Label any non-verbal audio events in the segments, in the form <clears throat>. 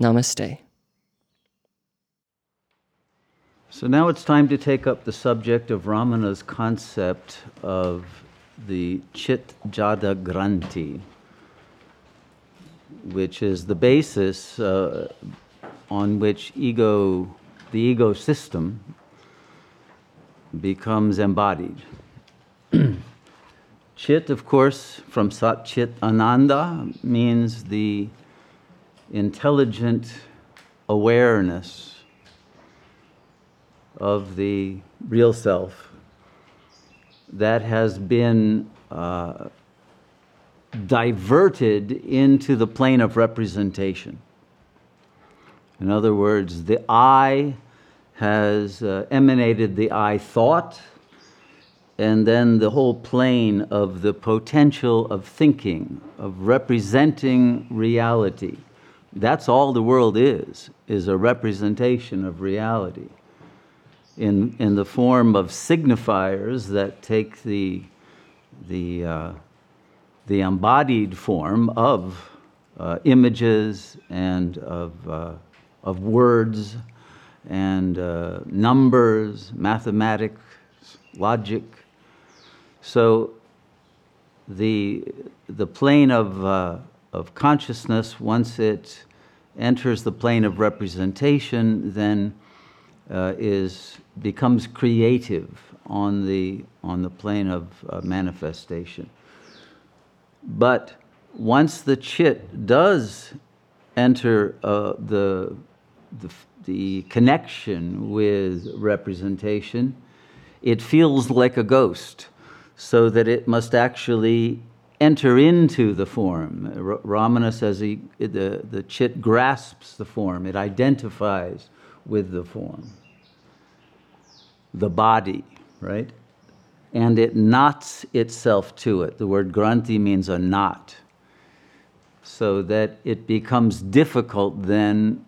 Namaste. So now it's time to take up the subject of Ramana's concept of the Chit Jada Granthi, which is the basis uh, on which ego, the ego system, becomes embodied. <clears throat> Chit, of course, from Sat Chit Ananda, means the intelligent awareness of the real self that has been uh, diverted into the plane of representation. In other words, the I has uh, emanated the I thought, and then the whole plane of the potential of thinking, of representing reality. That's all the world is, is a representation of reality in, in the form of signifiers that take the, the, uh, the embodied form of uh, images and of, uh, of words and uh, numbers, mathematics, logic. So the, the plane of, uh, of consciousness, once it enters the plane of representation, then uh, is becomes creative on the on the plane of uh, manifestation. But once the chit does enter uh, the, the the connection with representation, it feels like a ghost, so that it must actually enter into the form. Ramana says he, the, the chit grasps the form, it identifies with the form, the body, right? And it knots itself to it. The word granthi means a knot. So that it becomes difficult then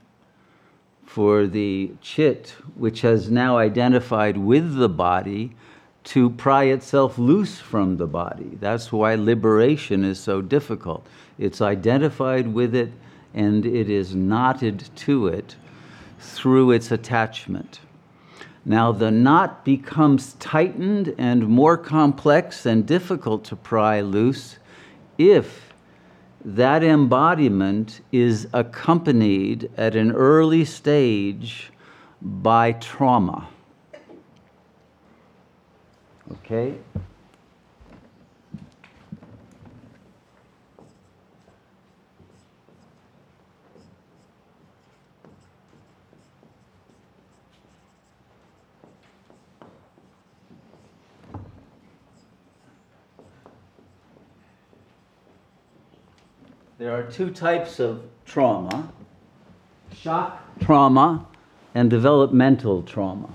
for the chit, which has now identified with the body, to pry itself loose from the body. That's why liberation is so difficult. It's identified with it and it is knotted to it through its attachment. Now, the knot becomes tightened and more complex and difficult to pry loose if that embodiment is accompanied at an early stage by trauma. Okay? There are two types of trauma shock trauma and developmental trauma.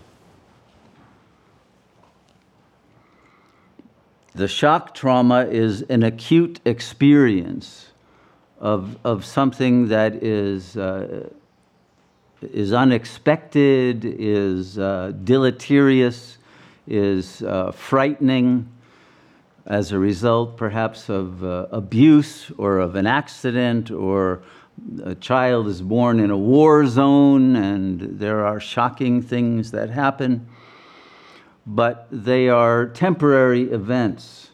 The shock trauma is an acute experience of, of something that is, uh, is unexpected, is uh, deleterious, is uh, frightening, as a result perhaps of uh, abuse or of an accident or a child is born in a war zone and there are shocking things that happen. But they are temporary events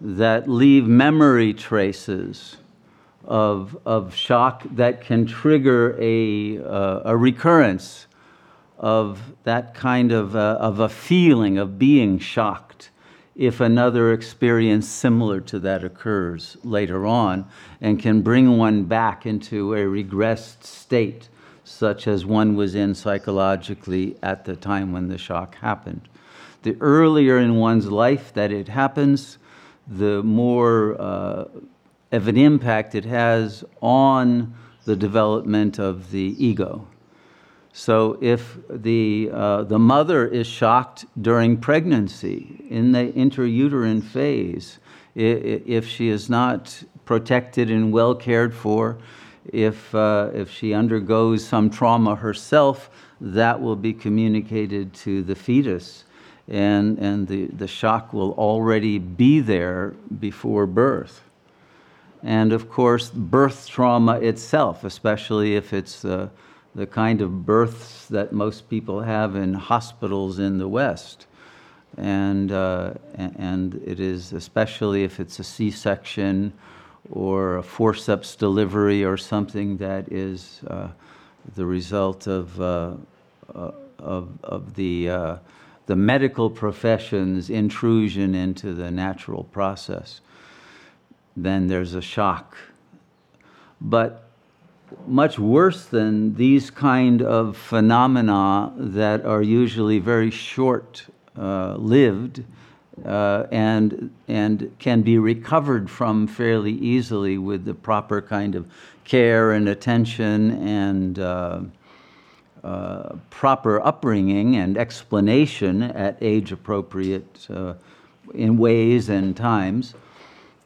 that leave memory traces of, of shock that can trigger a, uh, a recurrence of that kind of, uh, of a feeling of being shocked if another experience similar to that occurs later on and can bring one back into a regressed state, such as one was in psychologically at the time when the shock happened. The earlier in one's life that it happens, the more uh, of an impact it has on the development of the ego. So if the, uh, the mother is shocked during pregnancy, in the intrauterine phase, if she is not protected and well cared for, if, uh, if she undergoes some trauma herself, that will be communicated to the fetus. And, and the, the shock will already be there before birth. And of course, birth trauma itself, especially if it's uh, the kind of births that most people have in hospitals in the West. And, uh, and it is, especially if it's a C section or a forceps delivery or something that is uh, the result of, uh, uh of, of the, uh, the medical profession's intrusion into the natural process, then there's a shock. But much worse than these kind of phenomena that are usually very short uh, lived uh, and, and can be recovered from fairly easily with the proper kind of care and attention and uh, uh proper upbringing and explanation at age appropriate uh, in ways and times.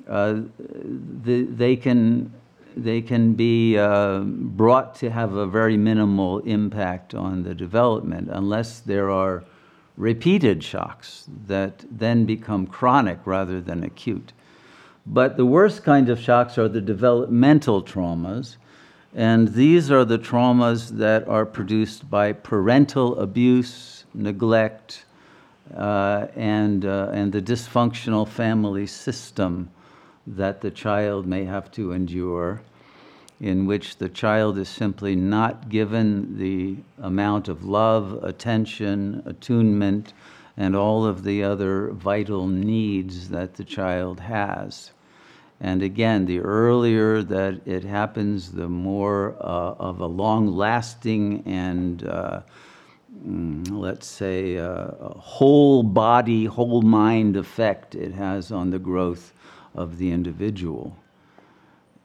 Uh, the, they can they can be uh, brought to have a very minimal impact on the development unless there are repeated shocks that then become chronic rather than acute. But the worst kind of shocks are the developmental traumas, and these are the traumas that are produced by parental abuse, neglect, uh, and, uh, and the dysfunctional family system that the child may have to endure, in which the child is simply not given the amount of love, attention, attunement, and all of the other vital needs that the child has. And again, the earlier that it happens, the more uh, of a long lasting and uh, mm, let's say, uh, whole body, whole mind effect it has on the growth of the individual.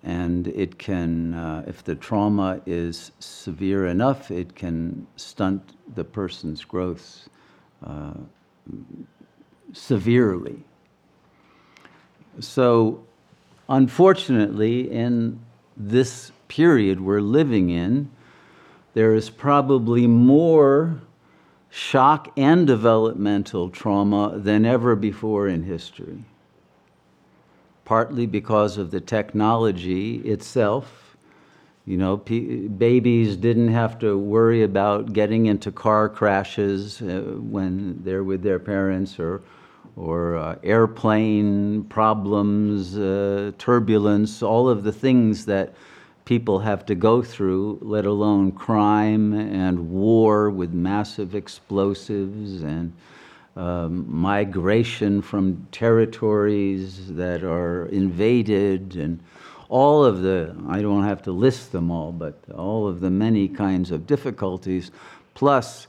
And it can, uh, if the trauma is severe enough, it can stunt the person's growth uh, severely. So, unfortunately, in this period we're living in, there is probably more shock and developmental trauma than ever before in history partly because of the technology itself. You know, babies didn't have to worry about getting into car crashes uh, when they're with their parents or, or uh, airplane problems, uh, turbulence, all of the things that people have to go through, let alone crime and war with massive explosives and um, migration from territories that are invaded and all of the, I don't have to list them all, but all of the many kinds of difficulties, plus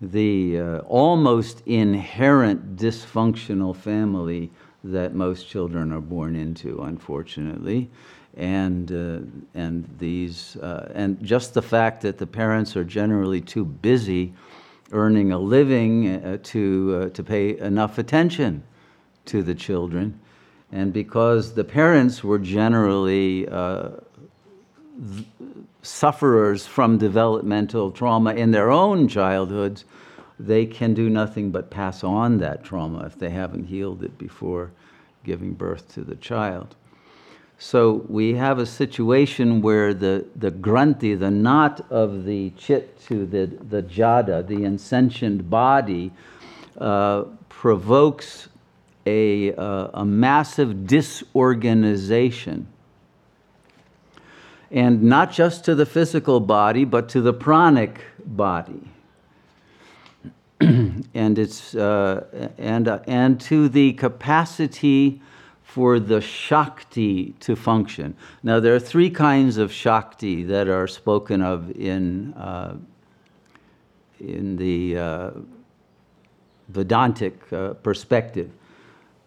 the uh, almost inherent dysfunctional family that most children are born into, unfortunately. And, uh, and these, uh, and just the fact that the parents are generally too busy earning a living uh, to, uh, to pay enough attention to the children. And because the parents were generally uh, sufferers from developmental trauma in their own childhoods, they can do nothing but pass on that trauma if they haven't healed it before giving birth to the child. So we have a situation where the, the granthi, the knot of the chit to the, the jada, the insentient body, uh, provokes a, uh, a massive disorganization. And not just to the physical body, but to the pranic body. <clears throat> and, it's, uh, and, and to the capacity for the Shakti to function. Now, there are three kinds of Shakti that are spoken of in, uh, in the uh, Vedantic uh, perspective.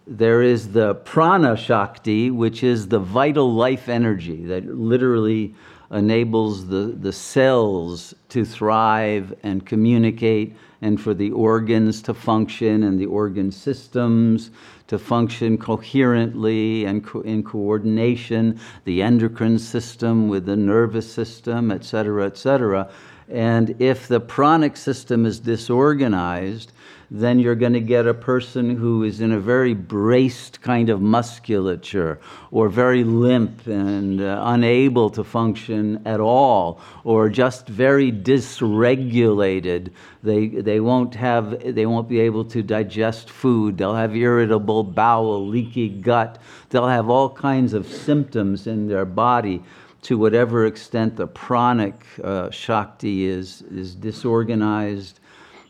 There is the prana Shakti, which is the vital life energy that literally enables the, the cells to thrive and communicate and for the organs to function and the organ systems to function coherently and co- in coordination, the endocrine system with the nervous system, et cetera, et cetera. And if the pranic system is disorganized, then you're going to get a person who is in a very braced kind of musculature or very limp and uh, unable to function at all or just very dysregulated. They, they won't have they won't be able to digest food. They'll have irritable bowel leaky gut. They'll have all kinds of symptoms in their body. To whatever extent the pranic uh, shakti is, is disorganized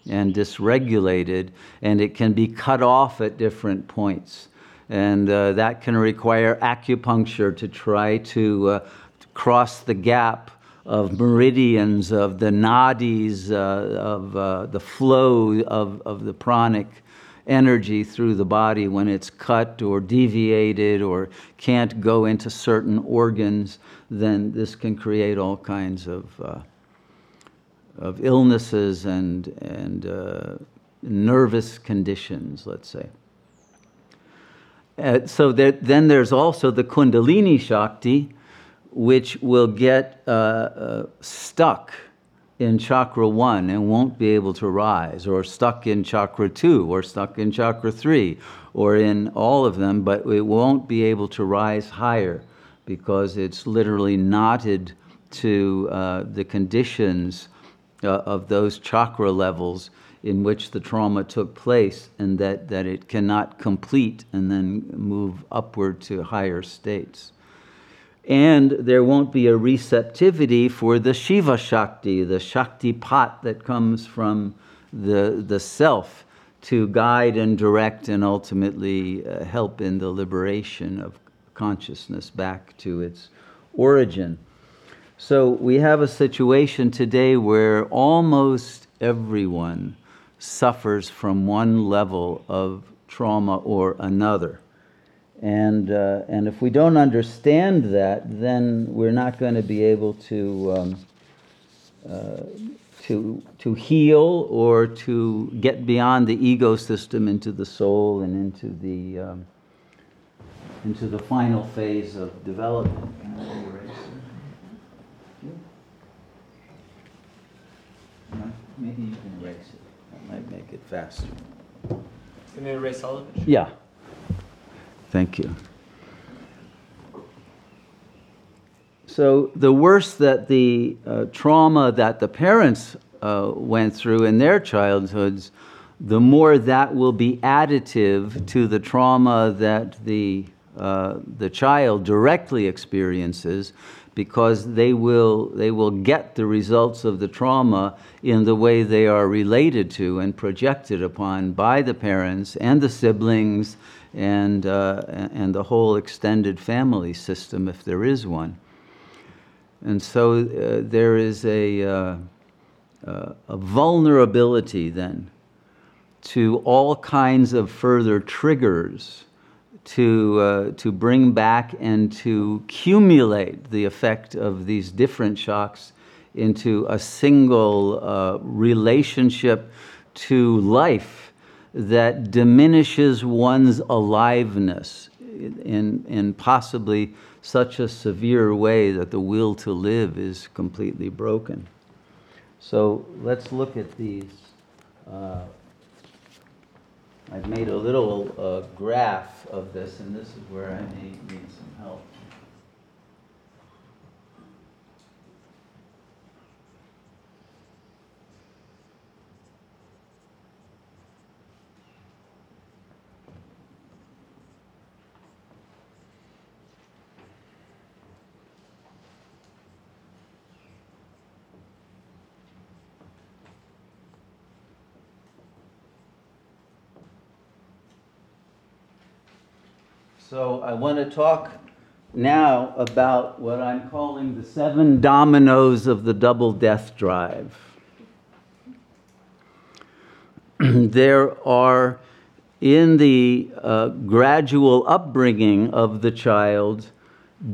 and dysregulated, and it can be cut off at different points. And uh, that can require acupuncture to try to uh, cross the gap of meridians, of the nadis, uh, of uh, the flow of, of the pranic energy through the body when it's cut or deviated or can't go into certain organs, then this can create all kinds of uh, of illnesses and, and uh, nervous conditions, let's say. Uh, so there, then there's also the Kundalini Shakti, which will get uh, uh, stuck in chakra one and won't be able to rise, or stuck in chakra two, or stuck in chakra three, or in all of them, but it won't be able to rise higher because it's literally knotted to uh, the conditions uh, of those chakra levels in which the trauma took place and that, that it cannot complete and then move upward to higher states. And there won't be a receptivity for the Shiva Shakti, the Shaktipat that comes from the, the self to guide and direct and ultimately uh, help in the liberation of consciousness back to its origin. So we have a situation today where almost everyone suffers from one level of trauma or another. And, uh, and if we don't understand that, then we're not going to be able to, um, uh, to, to heal or to get beyond the ego system into the soul and into the, um, into the final phase of development. Maybe you can erase it. That might make it faster. Can you erase all of it? Yeah. Thank you. So, the worse that the uh, trauma that the parents uh, went through in their childhoods, the more that will be additive to the trauma that the, uh, the child directly experiences because they will, they will get the results of the trauma in the way they are related to and projected upon by the parents and the siblings and, uh, and the whole extended family system, if there is one. And so uh, there is a, uh, uh a vulnerability then to all kinds of further triggers to, uh, to bring back and to accumulate the effect of these different shocks into a single uh, relationship to life that diminishes one's aliveness in, in possibly such a severe way that the will to live is completely broken. So let's look at these. Uh, I've made a little uh, graph of this, and this is where I may need some help. So I want to talk now about what I'm calling the seven dominoes of the double death drive. <clears throat> there are, in the uh, gradual upbringing of the child,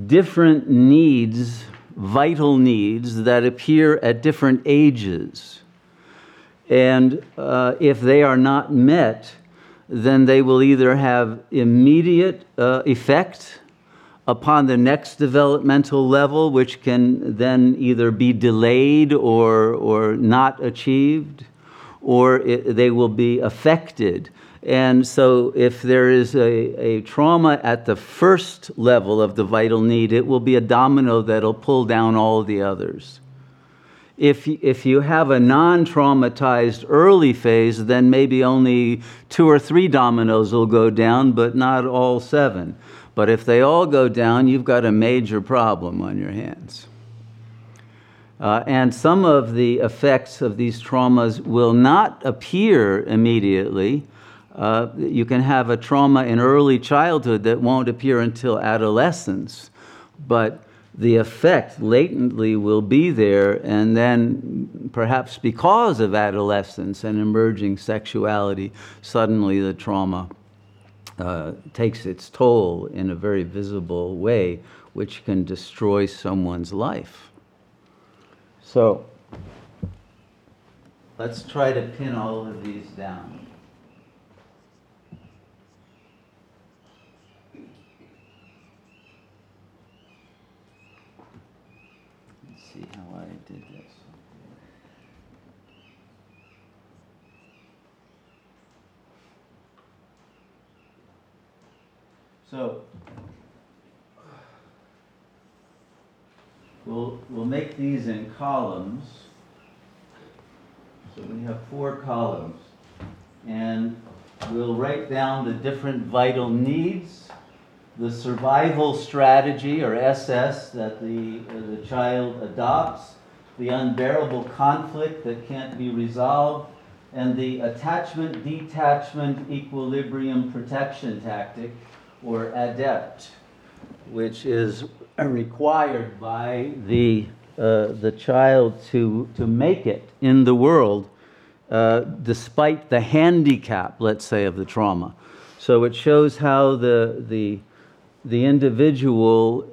different needs vital needs that appear at different ages. And uh, if they are not met, then they will either have immediate uh, effect upon the next developmental level, which can then either be delayed or, or not achieved, or it, they will be affected. And so, if there is a, a trauma at the first level of the vital need, it will be a domino that'll pull down all the others. If, if you have a non traumatized early phase, then maybe only two or three dominoes will go down, but not all seven. But if they all go down, you've got a major problem on your hands. Uh, and some of the effects of these traumas will not appear immediately. Uh, you can have a trauma in early childhood that won't appear until adolescence. But the effect latently will be there, and then perhaps because of adolescence and emerging sexuality, suddenly the trauma uh, takes its toll in a very visible way, which can destroy someone's life. So, let's try to pin all of these down. see how I did this. So we'll, we'll make these in columns. So we have four columns. And we'll write down the different vital needs the survival strategy, or SS, that the, uh, the child adopts, the unbearable conflict that can't be resolved, and the attachment detachment equilibrium protection tactic, or ADEPT, which is required by the, uh, the child to, to make it in the world uh, despite the handicap, let's say, of the trauma. So it shows how the, the the individual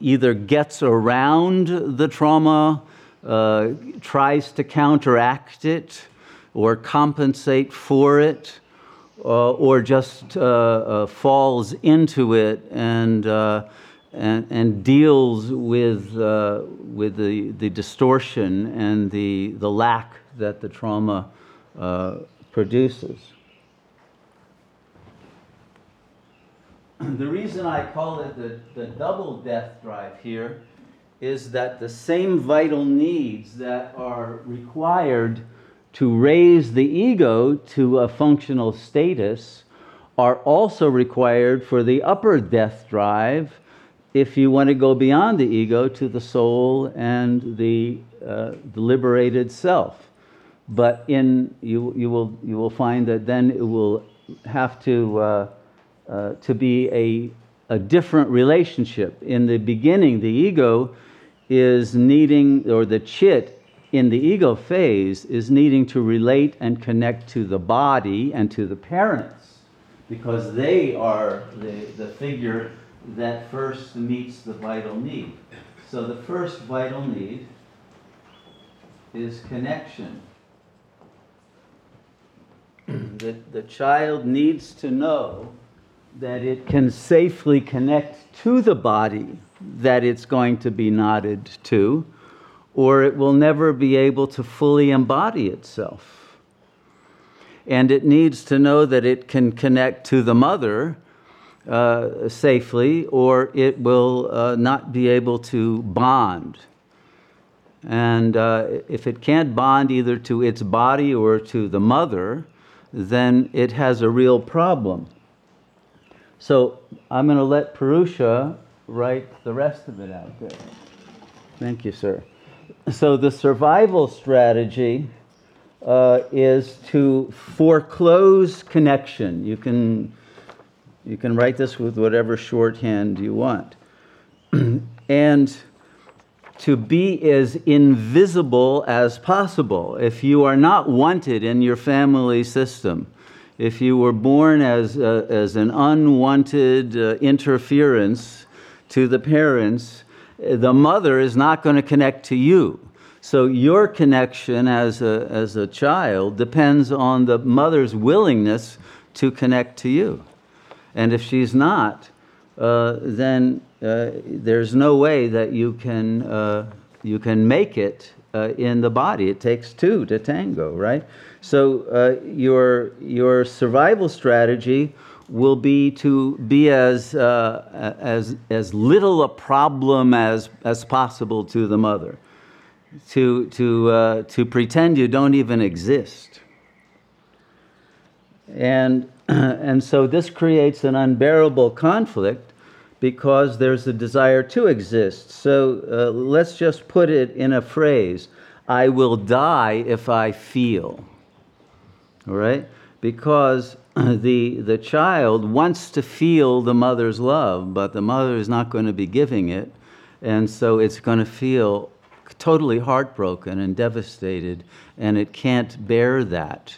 either gets around the trauma, uh, tries to counteract it, or compensate for it, uh, or just uh, uh falls into it and, uh, and, and, deals with, uh, with the, the distortion and the, the lack that the trauma produces. <clears throat> the reason I call it the, the double death drive here is that the same vital needs that are required to raise the ego to a functional status are also required for the upper death drive if you want to go beyond the ego to the soul and the, uh, the liberated self. But in, you, you, will, you will find that then it will have to. Uh, uh, to be a, a different relationship. In the beginning, the ego is needing, or the chit in the ego phase is needing to relate and connect to the body and to the parents because they are the, the figure that first meets the vital need. So the first vital need is connection. the, the child needs to know that it can safely connect to the body that it's going to be knotted to, or it will never be able to fully embody itself. And it needs to know that it can connect to the mother uh, safely, or it will uh, not be able to bond. And uh, if it can't bond either to its body or to the mother, then it has a real problem. So I'm going to let Purusha write the rest of it out there. Thank you, sir. So the survival strategy uh, is to foreclose connection. You can, you can write this with whatever shorthand you want. <clears throat> and to be as invisible as possible. If you are not wanted in your family system, if you were born as, uh, as an unwanted uh, interference to the parents, the mother is not going to connect to you. So your connection as a, as a child depends on the mother's willingness to connect to you. And if she's not, uh, then uh, there's no way that you can, uh, you can make it uh, in the body. It takes two to tango, right? So uh, your, your survival strategy will be to be as, uh, as, as little a problem as, as possible to the mother, to, to, uh, to pretend you don't even exist. And, <clears throat> and so this creates an unbearable conflict because there's a desire to exist. So uh, let's just put it in a phrase I will die if I feel. All right? Because the, the child wants to feel the mother's love, but the mother is not going to be giving it. And so it's going to feel totally heartbroken and devastated, and it can't bear that.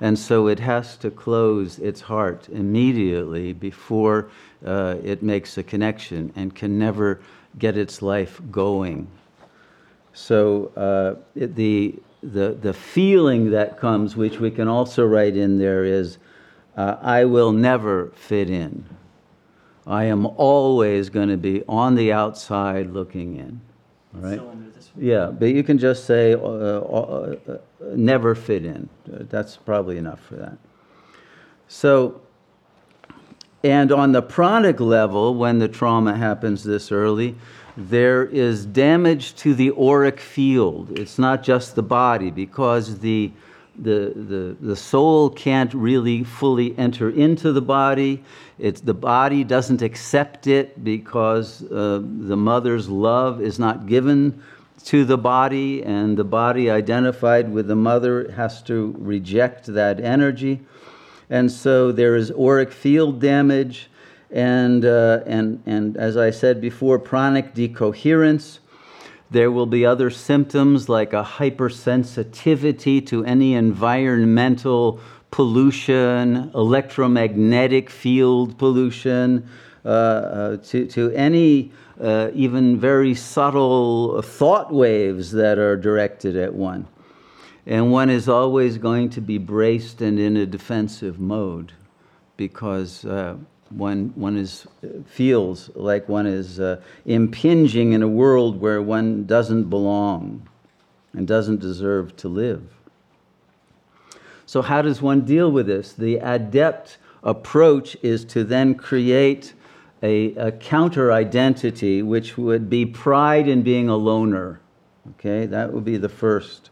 And so it has to close its heart immediately before uh, it makes a connection and can never get its life going. So uh, it, the, the, the feeling that comes, which we can also write in there, is uh, I will never fit in. I am always going to be on the outside looking in. All right? Yeah, but you can just say uh, uh, uh, never fit in. That's probably enough for that. So, and on the pranic level, when the trauma happens this early, there is damage to the auric field. It's not just the body, because the, the, the, the soul can't really fully enter into the body. It's, the body doesn't accept it because uh, the mother's love is not given to the body, and the body identified with the mother has to reject that energy. And so there is auric field damage and, uh, and, and as I said before, pranic decoherence. There will be other symptoms like a hypersensitivity to any environmental pollution, electromagnetic field pollution, uh, uh, to, to any uh, even very subtle thought waves that are directed at one. And one is always going to be braced and in a defensive mode because uh, one, one is, feels like one is uh, impinging in a world where one doesn't belong and doesn't deserve to live. So, how does one deal with this? The adept approach is to then create a, a counter identity, which would be pride in being a loner. Okay, that would be the first.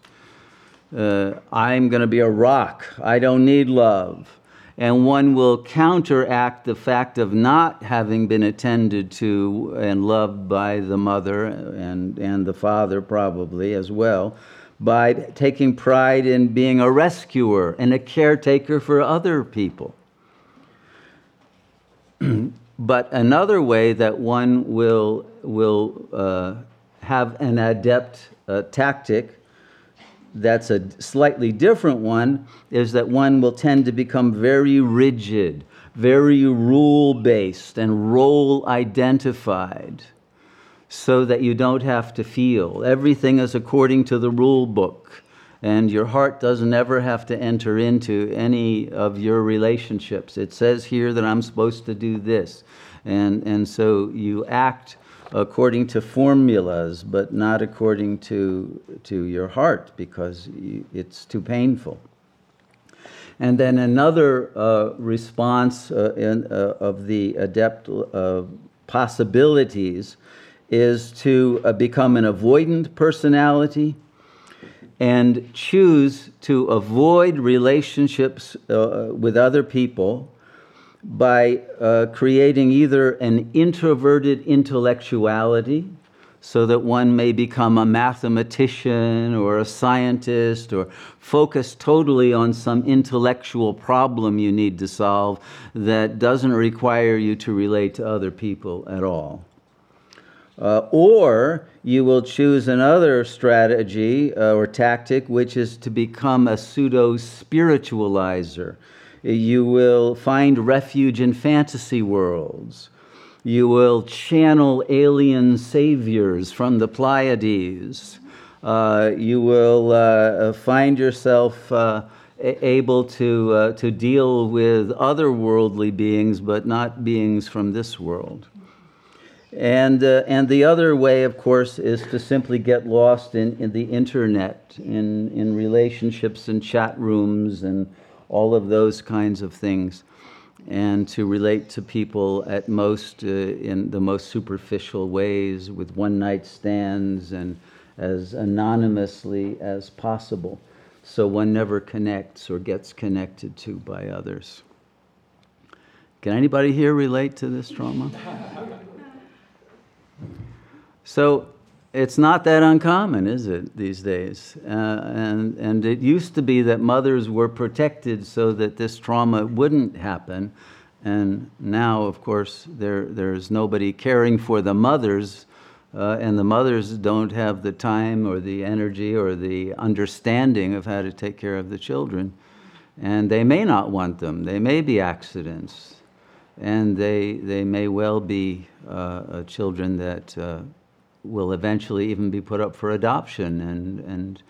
Uh, I'm going to be a rock. I don't need love and one will counteract the fact of not having been attended to and loved by the mother and, and the father, probably as well, by taking pride in being a rescuer and a caretaker for other people. <clears throat> but another way that one will, will uh, have an adept uh, tactic that's a slightly different one is that one will tend to become very rigid, very rule based, and role identified so that you don't have to feel. Everything is according to the rule book, and your heart doesn't ever have to enter into any of your relationships. It says here that I'm supposed to do this. And, and so you act according to formulas, but not according to, to your heart because it's too painful. And then another uh, response uh, in, uh, of the adept uh, possibilities is to uh, become an avoidant personality and choose to avoid relationships uh, with other people by uh, creating either an introverted intellectuality, so that one may become a mathematician or a scientist or focus totally on some intellectual problem you need to solve that doesn't require you to relate to other people at all. Uh, or you will choose another strategy uh, or tactic, which is to become a pseudo spiritualizer you will find refuge in fantasy worlds. You will channel alien saviors from the Pleiades. Uh, you will uh, find yourself uh, able to, uh, to deal with otherworldly beings, but not beings from this world. And, uh, and the other way, of course, is to simply get lost in, in the internet, in, in relationships and chat rooms and all of those kinds of things, and to relate to people at most uh, in the most superficial ways with one night stands and as anonymously as possible so one never connects or gets connected to by others. Can anybody here relate to this trauma? <laughs> So it's not that uncommon, is it, these days? Uh, and, and it used to be that mothers were protected so that this trauma wouldn't happen. And now, of course, there, there's nobody caring for the mothers, uh, and the mothers don't have the time or the energy or the understanding of how to take care of the children. And they may not want them, they may be accidents, and they, they may well be uh, uh children that uh, will eventually even be put up for adoption, and, and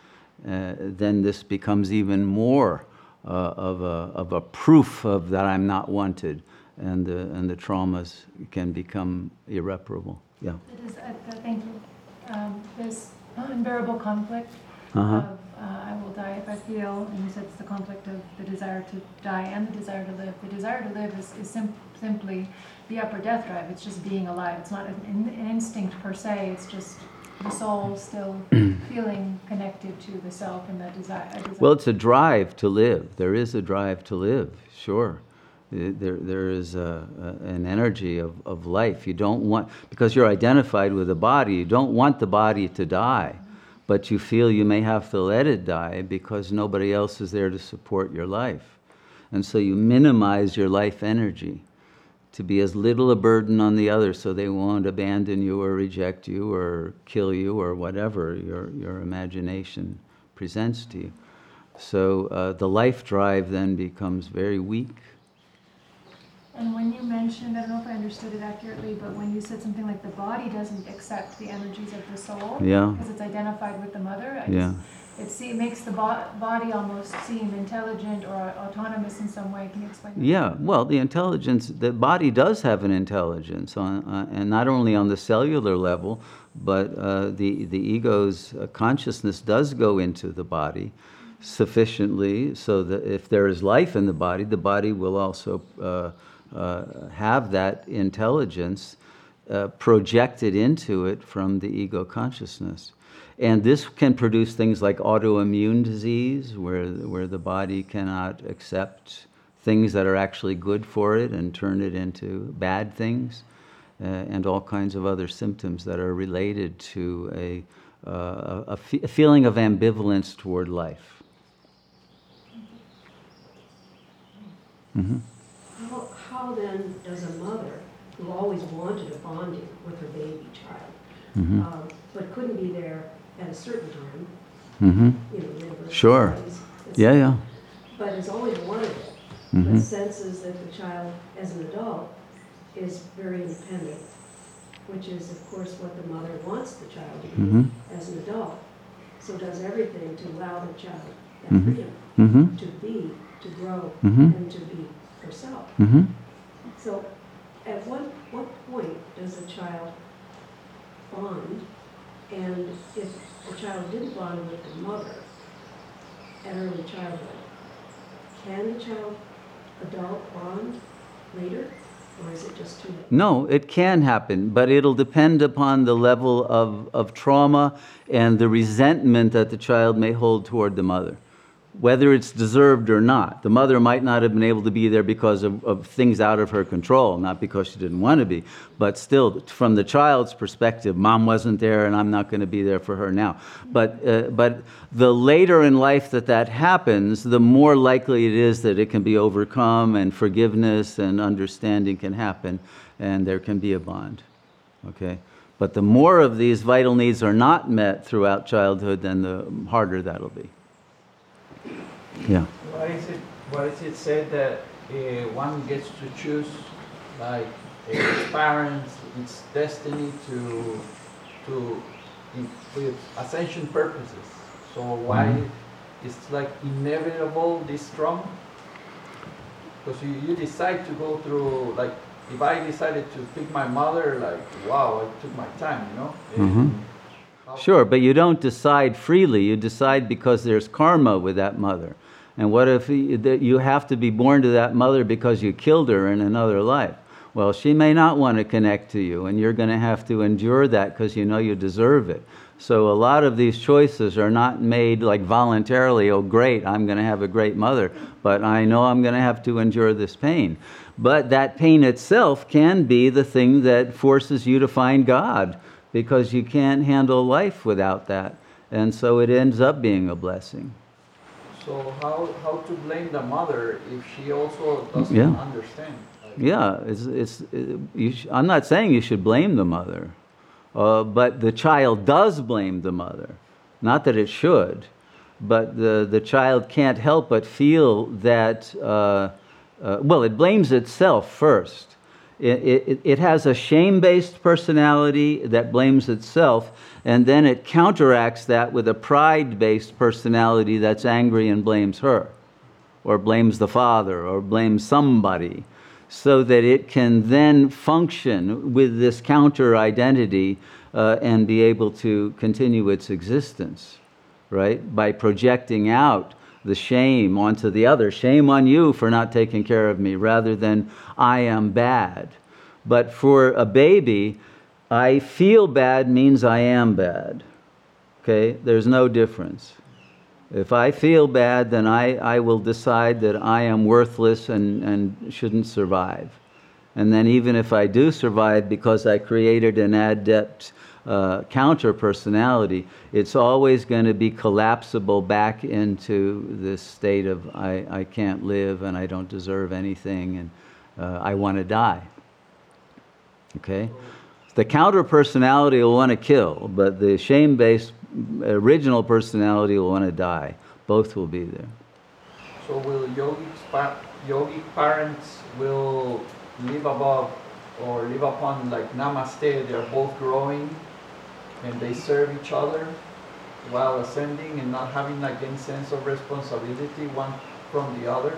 uh, then this becomes even more uh, of, a, of a proof of that I'm not wanted, and the, and the traumas can become irreparable. Yeah. It is, uh, thank you. Um, this unbearable conflict Uh-huh. of uh, I will die if I feel, and you said it's the conflict of the desire to die and the desire to live. The desire to live is, is sim- simply the upper death drive. It's just being alive. It's not an, an instinct per se. It's just the soul still <clears throat> feeling connected to the self and that desire, desire. Well, it's a drive to live. There is a drive to live, sure. There, there is a, a, an energy of, of life. You don't want, because you're identified with the body, you don't want the body to die, but you feel you may have to let it die because nobody else is there to support your life. And so you minimize your life energy to be as little a burden on the other so they won't abandon you or reject you or kill you or whatever your, your imagination presents to you. So uh, the life drive then becomes very weak. And when you mentioned, I don't know if I understood it accurately, but when you said something like the body doesn't accept the energies of the soul, yeah, because it's identified with the mother, I yeah. Just, it, it makes the bo- body almost seem intelligent or autonomous in some way. Can you explain? That? Yeah, well, the intelligence, the body does have an intelligence, on, uh, and not only on the cellular level, but uh, the the ego's uh, consciousness does go into the body sufficiently so that if there is life in the body, the body will also uh, uh, have that intelligence uh, projected into it from the ego consciousness. And this can produce things like autoimmune disease, where, where the body cannot accept things that are actually good for it and turn it into bad things, uh, and all kinds of other symptoms that are related to a, uh, a, feeling of ambivalence toward life. Mm-hmm how then does a mother who always wanted a bonding with her baby child, mm-hmm. um, but couldn't be there at a certain time, mm-hmm. you know, sure, yeah, yeah, but it's always wanted it, mm-hmm. but senses that the child, as an adult, is very independent, which is, of course, what the mother wants the child to be mm-hmm. as an adult. So does everything to allow the child that mm-hmm. freedom mm-hmm. to be, to grow, and to be herself. So at what, what point does a child bond? And if the child didn't bond with the mother at early childhood, can the child adult bond later? Or is it just too late? No, it can happen, but it'll depend upon the level of, of trauma and the resentment that the child may hold toward the mother whether it's deserved or not. The mother might not have been able to be there because of, of, things out of her control, not because she didn't want to be. But still, from the child's perspective, mom wasn't there and I'm not going to be there for her now. But, uh, but the later in life that that happens, the more likely it is that it can be overcome and forgiveness and understanding can happen and there can be a bond. Okay? But the more of these vital needs are not met throughout childhood, then the harder that'll be. Yeah. Why is it, why is it said that uh, one gets to choose like its parents, its destiny to to in, with ascension purposes. So why Mhm. it's like inevitable this trauma? Because you, you decide to go through like if I decided to pick my mother, like wow, I took my time, you know. Mhm. Sure, but you don't decide freely. You decide because there's karma with that mother. And what if you have to be born to that mother because you killed her in another life? Well, she may not want to connect to you, and you're going to have to endure that because you know you deserve it. So a lot of these choices are not made like voluntarily, oh, great, I'm going to have a great mother, but I know I'm going to have to endure this pain. But that pain itself can be the thing that forces you to find God because you can't handle life without that. And so it ends up being a blessing. So how how to blame the mother if she also doesn't Yeah. understand? Like, Yeah, it's, it's, it, you sh- I'm not saying you should blame the mother, uh, but the child does blame the mother. Not that it should, but the, the child can't help but feel that, uh, uh, well, it blames itself first. It, it, it has a shame based personality that blames itself, and then it counteracts that with a pride based personality that's angry and blames her or blames the father or blames somebody so that it can then function with this counter identity uh, and be able to continue its existence right? By projecting out the shame onto the other. Shame on you for not taking care of me rather than i am bad. But for a baby i feel bad means i am bad. Okay? There's no difference. If I feel bad, then I, I will decide that I am worthless and, and shouldn't survive. And then, even if I do survive because I created an adept uh, counter personality, it's always going to be collapsible back into this state of I, I can't live and I don't deserve anything and uh, I want to die. Okay? The counter personality will want to kill, but the shame based original personality will want to die. Both will be there. So will yogic yogic parents will live above or live upon like namaste? They're both growing, and they serve each other while ascending and not having like any sense of responsibility one from the other.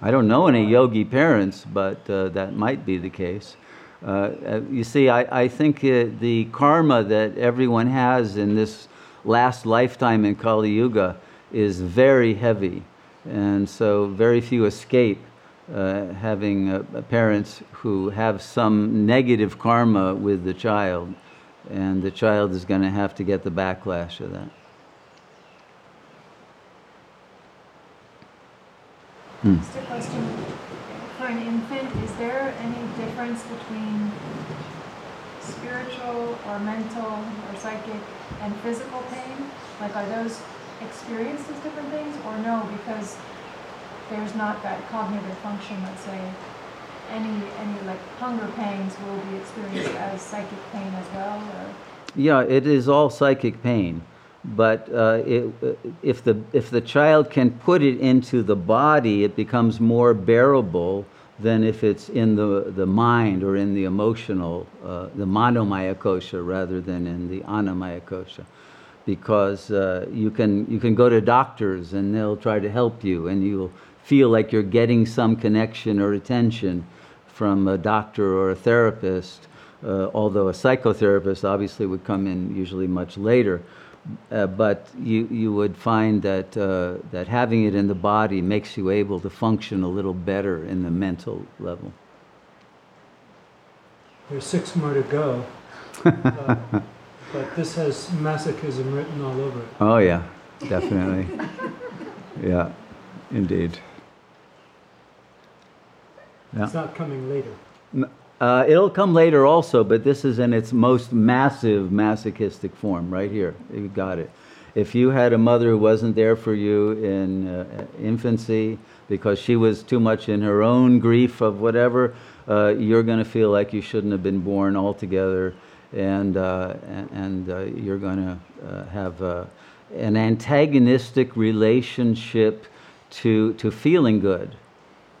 I don't know any yogi parents, but uh, that might be the case. Uh, uh, you see, I, I think uh, the karma that everyone has in this last lifetime in Kali Yuga is very heavy. And so, very few escape uh, having uh, parents who have some negative karma with the child. And the child is going to have to get the backlash of that. Hmm. Just a question, for an infant, is there any difference between spiritual or mental or psychic and physical pain? Like, are those experienced as different things, or no, because there's not that cognitive function, let's say, hunger pangs will be experienced as psychic pain as well, or? Yeah, it is all psychic pain, but uh, it, if the if the child can put it into the body, it becomes more bearable than if it's in the the mind or in the emotional, uh, the manomaya kosha rather than in the annamaya kosha, because uh, you can you can go to doctors and they'll try to help you, and you'll feel like you're getting some connection or attention from a doctor or a therapist uh, although a psychotherapist obviously would come in usually much later. Uh, but you, you would find that, uh, that having it in the body makes you able to function a little better in the mental level. There's six more to go. Uh, but this has masochism written all over it. Oh, yeah, definitely. <laughs> yeah, indeed. Yeah. It's not coming later. Uh, it'll come later also, but this is in its most massive masochistic form right here. You got it. If you had a mother who wasn't there for you in uh, infancy because she was too much in her own grief of whatever, uh, you're going to feel like you shouldn't have been born altogether, and uh, and, and uh, you're going to uh, have uh, an antagonistic relationship to to feeling good.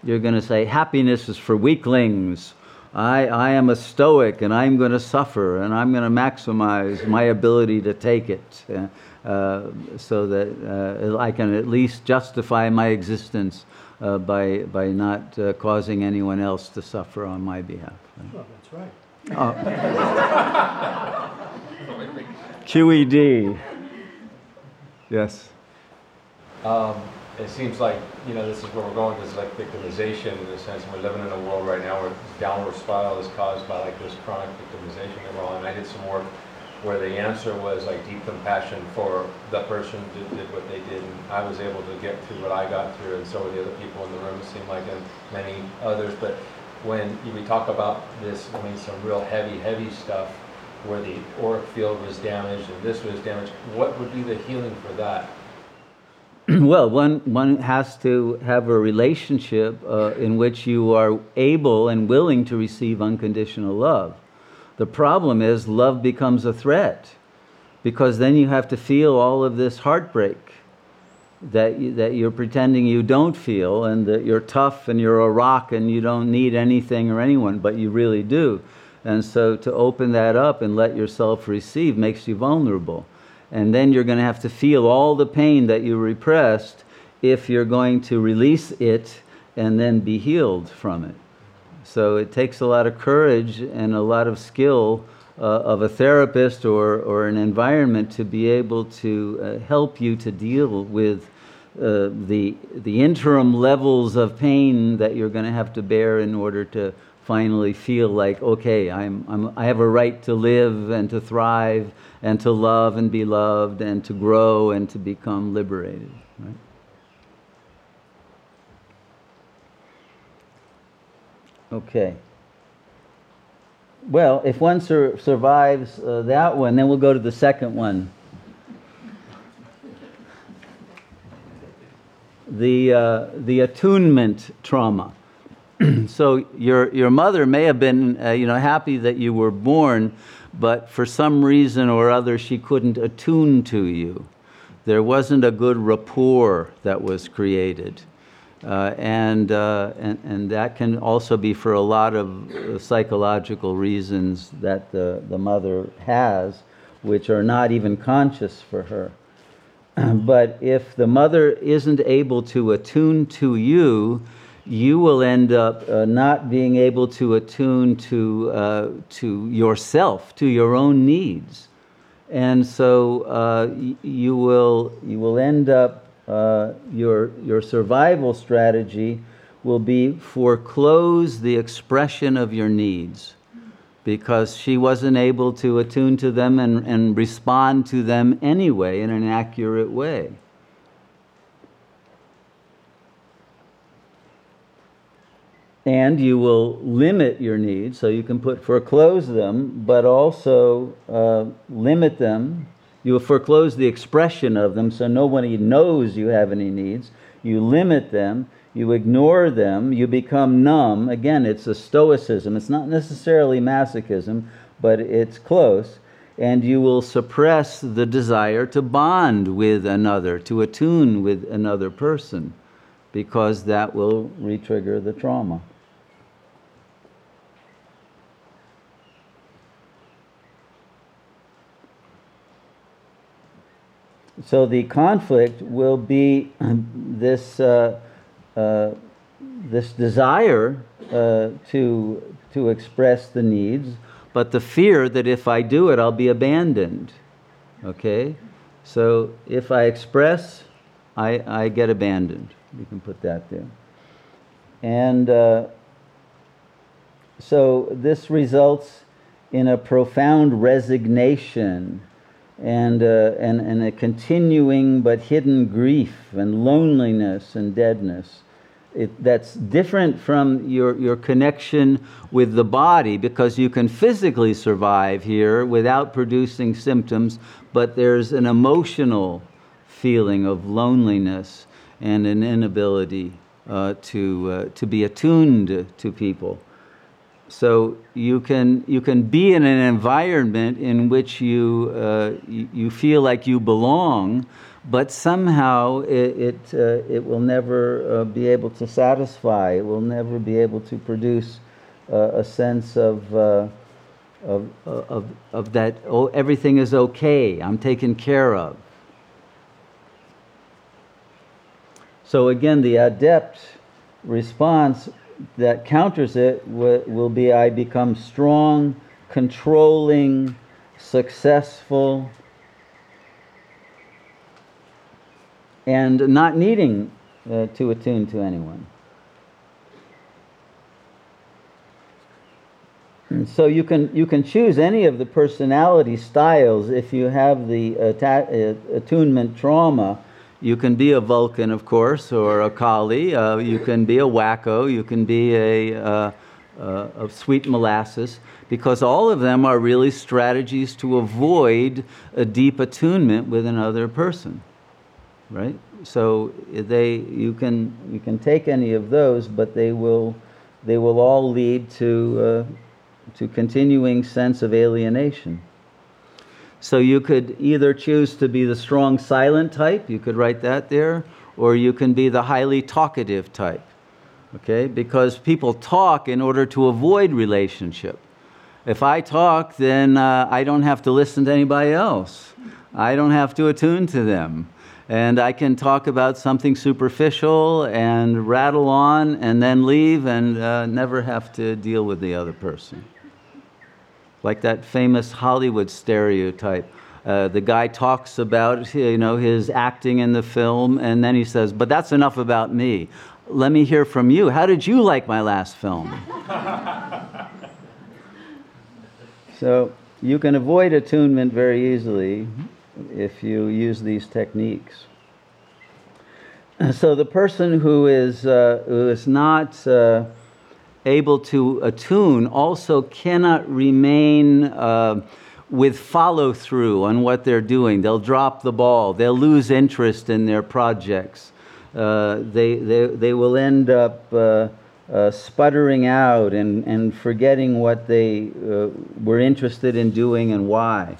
You're going to say happiness is for weaklings I, I am a stoic and I'm going to suffer and I'm going to maximize my ability to take it uh, uh, so that uh, I can at least justify my existence uh, by, by not uh, causing anyone else to suffer on my behalf. Well, that's right. QED. Yes. Um, it seems like, you know, this is where we're going, this is like victimization in a sense. We're living in a world right now where this downward spiral is caused by like this chronic victimization that we're I did some work where the answer was like deep compassion for the person who did what they did. And I was able to get through what I got through, and so were the other people in the room, it seemed like, and many others. But when we talk about this, I mean, some real heavy, heavy stuff where the auric field was damaged and this was damaged, what would be the healing for that? <clears throat> well, one, one has to have a relationship uh, in which you are able and willing to receive unconditional love. The problem is, love becomes a threat because then you have to feel all of this heartbreak that, you, that you're pretending you don't feel and that you're tough and you're a rock and you don't need anything or anyone, but you really do. And so to open that up and let yourself receive makes you vulnerable. And then you're going to have to feel all the pain that you repressed if you're going to release it and then be healed from it. So it takes a lot of courage and a lot of skill uh, of a therapist or, or an environment to be able to uh, help you to deal with uh, the, the interim levels of pain that you're going to have to bear in order to finally feel like, okay, I'm, I'm, I have a right to live and to thrive and to love and be loved and to grow and to become liberated. Right? Okay. Well, if one sur- survives uh, that one, then we'll go to the second one. The, uh, the attunement trauma. <clears throat> so your, your mother may have been uh, you know, happy that you were born, but for some reason or other she couldn't attune to you. There wasn't a good rapport that was created. Uh, and, uh, and, and that can also be for a lot of uh, psychological reasons that the, the mother has, which are not even conscious for her. <clears throat> but if the mother isn't able to attune to you, you will end up uh, not being able to attune to, uh, to yourself, to your own needs. And so uh, y- you, will, you will end up, uh, your, your survival strategy will be foreclose the expression of your needs because she wasn't able to attune to them and, and respond to them anyway in an accurate way. And you will limit your needs. So you can put foreclose them, but also uh, limit them. You will foreclose the expression of them so nobody knows you have any needs. You limit them, you ignore them, you become numb. Again, it's a stoicism. It's not necessarily masochism, but it's close. And you will suppress the desire to bond with another, to attune with another person, because that will retrigger the trauma. So the conflict will be this uh, uh, this desire uh, to to express the needs, but the fear that if I do it, I'll be abandoned. Okay, so if I express, I I get abandoned. You can put that there, and uh, so this results in a profound resignation and, uh, and, and a continuing but hidden grief and loneliness and deadness. It, that's different from your, your connection with the body because you can physically survive here without producing symptoms, but there's an emotional feeling of loneliness and an inability uh, to, uh, to be attuned to people. So you can, you can be in an environment in which you, uh, you, feel like you belong, but somehow it, it, uh, it will never uh, be able to satisfy, it will never be able to produce uh, a sense of, uh, of, of, of that, oh, everything is okay, I'm taken care of. So again, the adept response that counters it wi- will be I become strong, controlling, successful, and not needing uh, to attune to anyone. And so you can you can choose any of the personality styles if you have the atta- uh, attunement trauma. You can be a Vulcan, of course, or a Kali. Uh, you can be a wacko. You can be a, uh, uh, a sweet molasses, because all of them are really strategies to avoid a deep attunement with another person right? So they, you can, you can take any of those, but they will, they will all lead to, uh, to continuing sense of alienation. So you could either choose to be the strong silent type, you could write that there, or you can be the highly talkative type. Okay? Because people talk in order to avoid relationship. If I talk, then uh, I don't have to listen to anybody else. I don't have to attune to them. And I can talk about something superficial and rattle on and then leave and uh, never have to deal with the other person. Like that famous Hollywood stereotype. Uh, the guy talks about you know his acting in the film and then he says but that's enough about me let me hear from you how did you like my last film <laughs> so you can avoid attunement very easily if you use these techniques. <clears throat> So the person who is, uh, who is not uh, able to attune also cannot remain uh, with follow through on what they're doing. They'll drop the ball, they'll lose interest in their projects. Uh, they, they, they will end up uh, uh, sputtering out and, and forgetting what they uh, were interested in doing and why.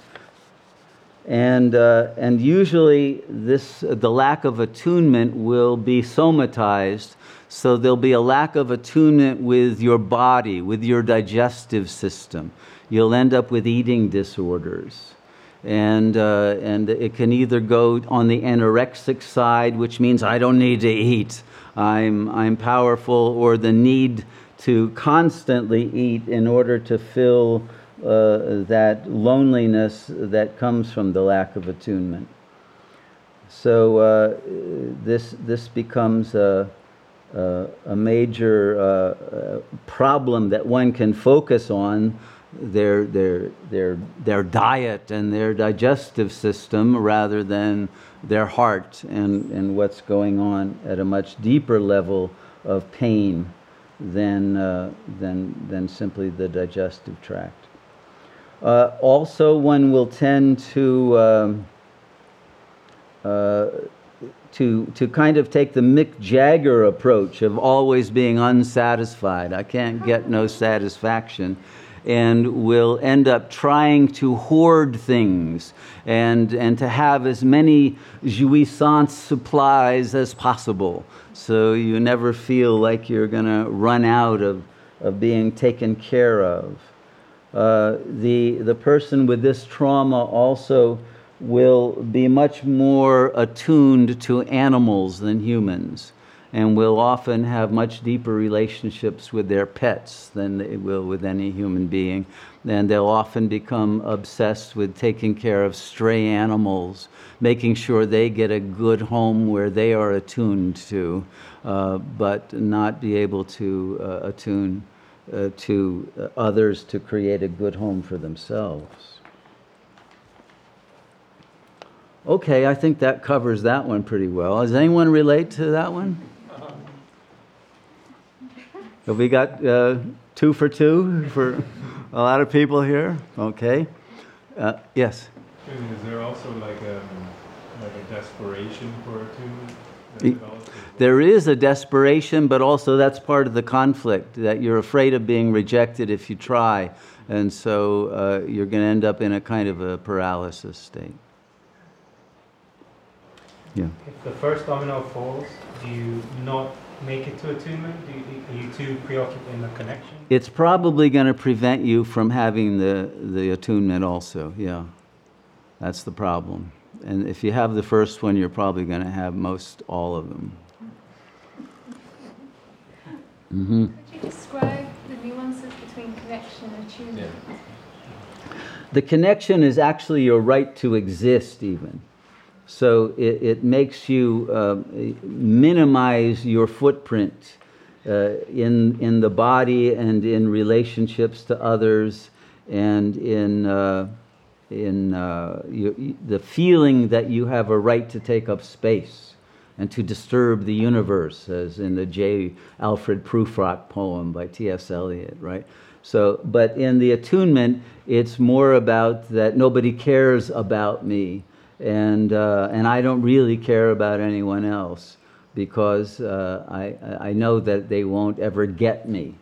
And, uh, and usually this, the lack of attunement will be somatized. So there'll be a lack of attunement with your body, with your digestive system. You'll end up with eating disorders. And, uh, and it can either go on the anorexic side, which means I don't need to eat, I'm, I'm powerful, or the need to constantly eat in order to fill uh, that loneliness that comes from the lack of attunement. So uh, this, this becomes a, a, a major uh, uh, problem that one can focus on their, their, their, their diet and their digestive system rather than their heart and, and what's going on at a much deeper level of pain than, uh, than, than simply the digestive tract. Uh, also, one will tend to, um, uh, to, to kind of take the Mick Jagger approach of always being unsatisfied. I can't get no satisfaction. And will end up trying to hoard things and, and to have as many jouissance supplies as possible. So you never feel like you're going to run out of, of being taken care of. Uh, the, the person with this trauma also will be much more attuned to animals than humans and will often have much deeper relationships with their pets than they will with any human being. And they'll often become obsessed with taking care of stray animals, making sure they get a good home where they are attuned to, uh, but not be able to uh, attune uh, to others to create a good home for themselves. Okay, I think that covers that one pretty well. Does anyone relate to that one? Have we got uh, two for two for a lot of people here? Okay. Uh, yes. Is there also like a, like a desperation for E- attunement? There is a desperation, but also that's part of the conflict that you're afraid of being rejected if you try. And so uh, you're going to end up in a kind of a paralysis state. Yeah. If the first domino falls, do you not make it to attunement? Do you, are you too preoccupied in the connection? It's probably going to prevent you from having the, the attunement also, yeah. That's the problem. And if you have the first one, you're probably going to have most all of them. hmm Could you describe the nuances between connection and attunement? The connection is actually your right to exist, even. So it, it makes you uh, minimize your footprint uh, in, in the body and in relationships to others and in, uh, in uh, you, the feeling that you have a right to take up space and to disturb the universe, as in the J. Alfred Prufrock poem by T.S. Eliot, right? So, but in the attunement, it's more about that nobody cares about me, and uh, and I don't really care about anyone else because uh, I I know that they won't ever get me,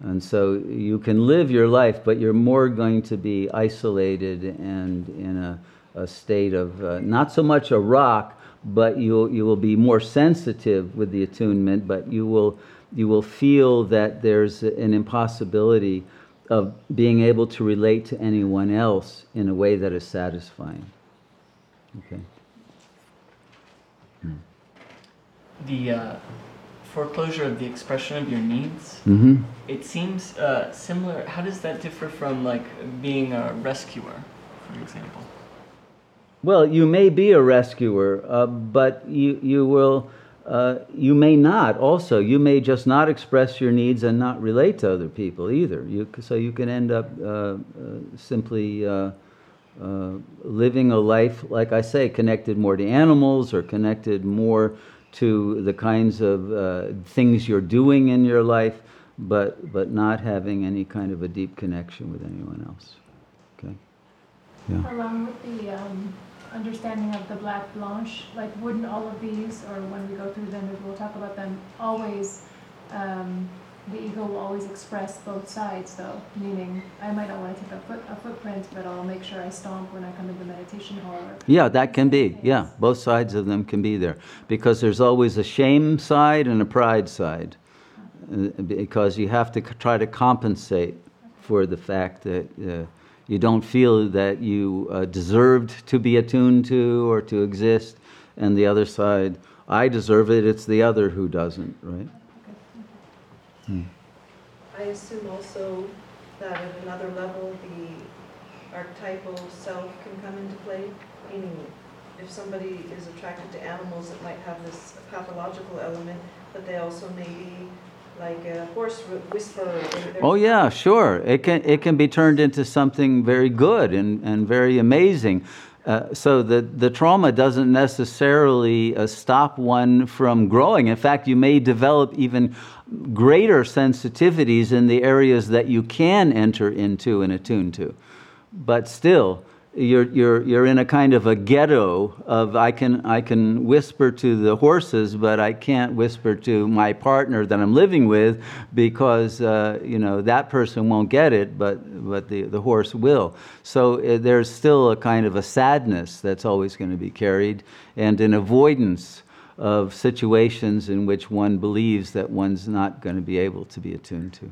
and so you can live your life, but you're more going to be isolated and in a, a state of uh, not so much a rock, but you you will be more sensitive with the attunement, but you will you will feel that there's an impossibility of being able to relate to anyone else in a way that is satisfying. Okay. Hmm. The uh, foreclosure of the expression of your needs. Mm-hmm. It seems uh, similar. How does that differ from like being a rescuer, for example? Well, you may be a rescuer, uh, but you you will. Uh, you may not also you may just not express your needs and not relate to other people either you, so you can end up uh, uh, simply uh, living a life like i say connected more to animals or connected more to the kinds of uh, things you're doing in your life but but not having any kind of a deep connection with anyone else. Okay? Yeah. Along with the um, understanding of the black blanche, like wouldn't all of these, or when we go through them, we'll talk about them, always, um, the ego will always express both sides though, meaning I might not want to take a foot, a footprint, but I'll make sure I stomp when I come into the meditation hall. Yeah, that can be. Yeah, both sides of them can be there. Because there's always a shame side and a pride side. Uh, Because you have to try to compensate for the fact that uh, you don't feel that you uh, deserved to be attuned to or to exist. And the other side, I deserve it, it's the other who doesn't, right? I assume also that at another level, the archetypal self can come into play, meaning if somebody is attracted to animals, it might have this pathological element, but they also may be like a horse whisperer. Oh yeah, sure. It can it can be turned into something very good and, and very amazing. Uh, so the the trauma doesn't necessarily uh, stop one from growing. In fact, you may develop even greater sensitivities in the areas that you can enter into and attune to. But still, you're, you're, you're in a kind of a ghetto of I can, I can whisper to the horses, but I can't whisper to my partner that I'm living with because uh, you know, that person won't get it, but, but the, the horse will. So uh, there's still a kind of a sadness that's always going to be carried and an avoidance of situations in which one believes that one's not going to be able to be attuned to.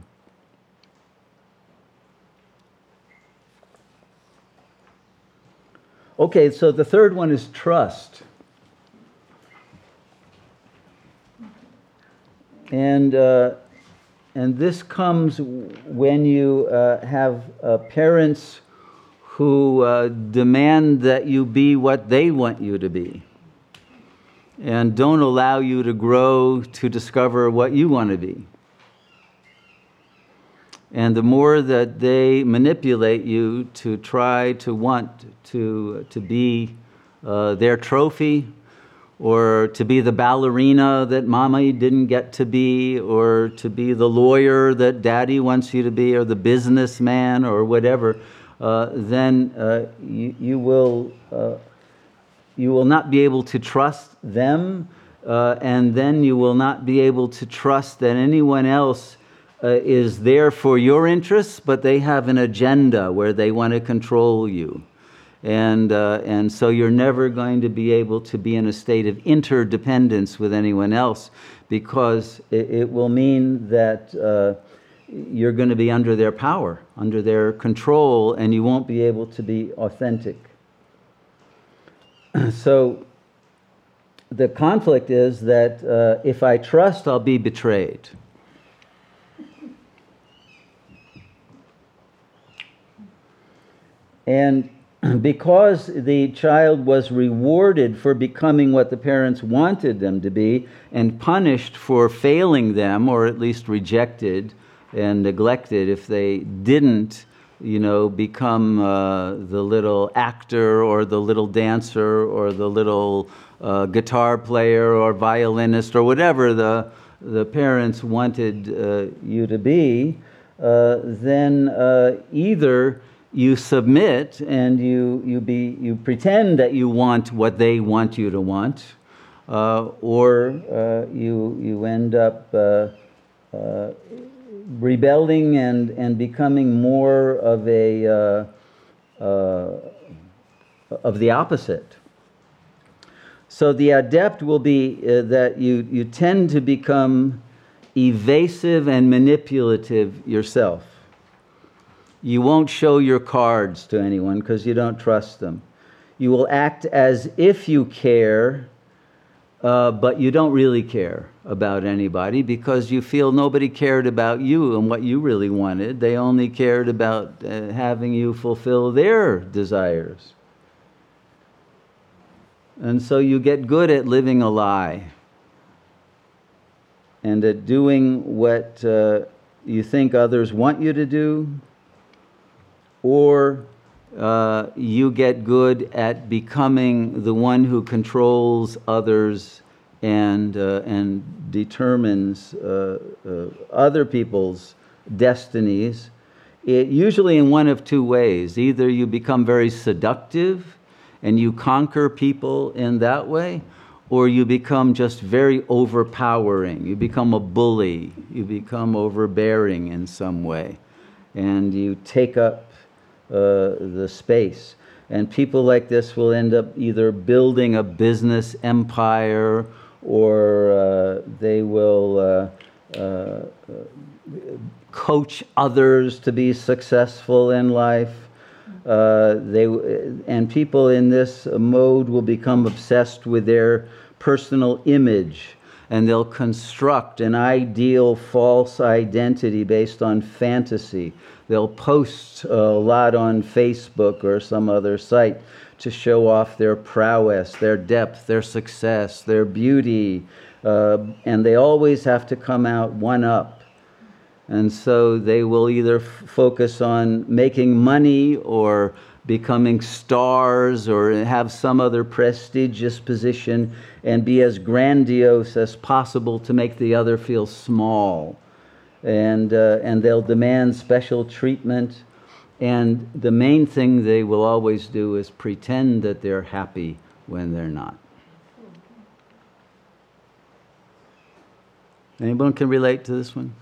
Okay, so the third one is trust. And, uh, and this comes when you uh, have uh, parents who uh, demand that you be what they want you to be and don't allow you to grow to discover what you want to be. And the more that they manipulate you to try to want to, to be uh, their trophy, or to be the ballerina that mommy didn't get to be, or to be the lawyer that daddy wants you to be, or the businessman, or whatever, uh, then uh, you, you, will, uh, you will not be able to trust them, uh, and then you will not be able to trust that anyone else uh, is there for your interests, but they have an agenda where they want to control you. And, uh, and so you're never going to be able to be in a state of interdependence with anyone else because it, it will mean that uh, you're going to be under their power, under their control, and you won't be able to be authentic. <clears throat> so the conflict is that uh, if I trust, I'll be betrayed. And <clears throat> because the child was rewarded for becoming what the parents wanted them to be and punished for failing them or at least rejected and neglected if they didn't you know become uh, the little actor or the little dancer or the little uh, guitar player or violinist or whatever the, the parents wanted uh, you to be uh, then uh, either you submit and you, you, be, you pretend that you want what they want you to want, uh, or you, you end up rebelling and, and becoming more of a uh, uh, of the opposite. So the adept will be that you, you tend to become evasive and manipulative yourself. You won't show your cards to anyone because you don't trust them. You will act as if you care, uh, but you don't really care about anybody because you feel nobody cared about you and what you really wanted. They only cared about uh, having you fulfill their desires. And so you get good at living a lie and at doing what uh, you think others want you to do or uh, you get good at becoming the one who controls others and, uh, and determines uh, uh, other people's destinies. It, usually in one of two ways. Either you become very seductive and you conquer people in that way, or you become just very overpowering. You become a bully. You become overbearing in some way. And you take up the space. And people like this will end up either building a business empire or uh, they will uh, uh, coach others to be successful in life. Uh, they, and people in this mode will become obsessed with their personal image and they'll construct an ideal false identity based on fantasy they'll post a lot on Facebook or some other site to show off their prowess, their depth, their success, their beauty, uh, and they always have to come out one up. And so they will either f- focus on making money or becoming stars or have some other prestigious position and be as grandiose as possible to make the other feel small and, uh, and they'll demand special treatment. And the main thing they will always do is pretend that they're happy when they're not. Anyone can relate to this one?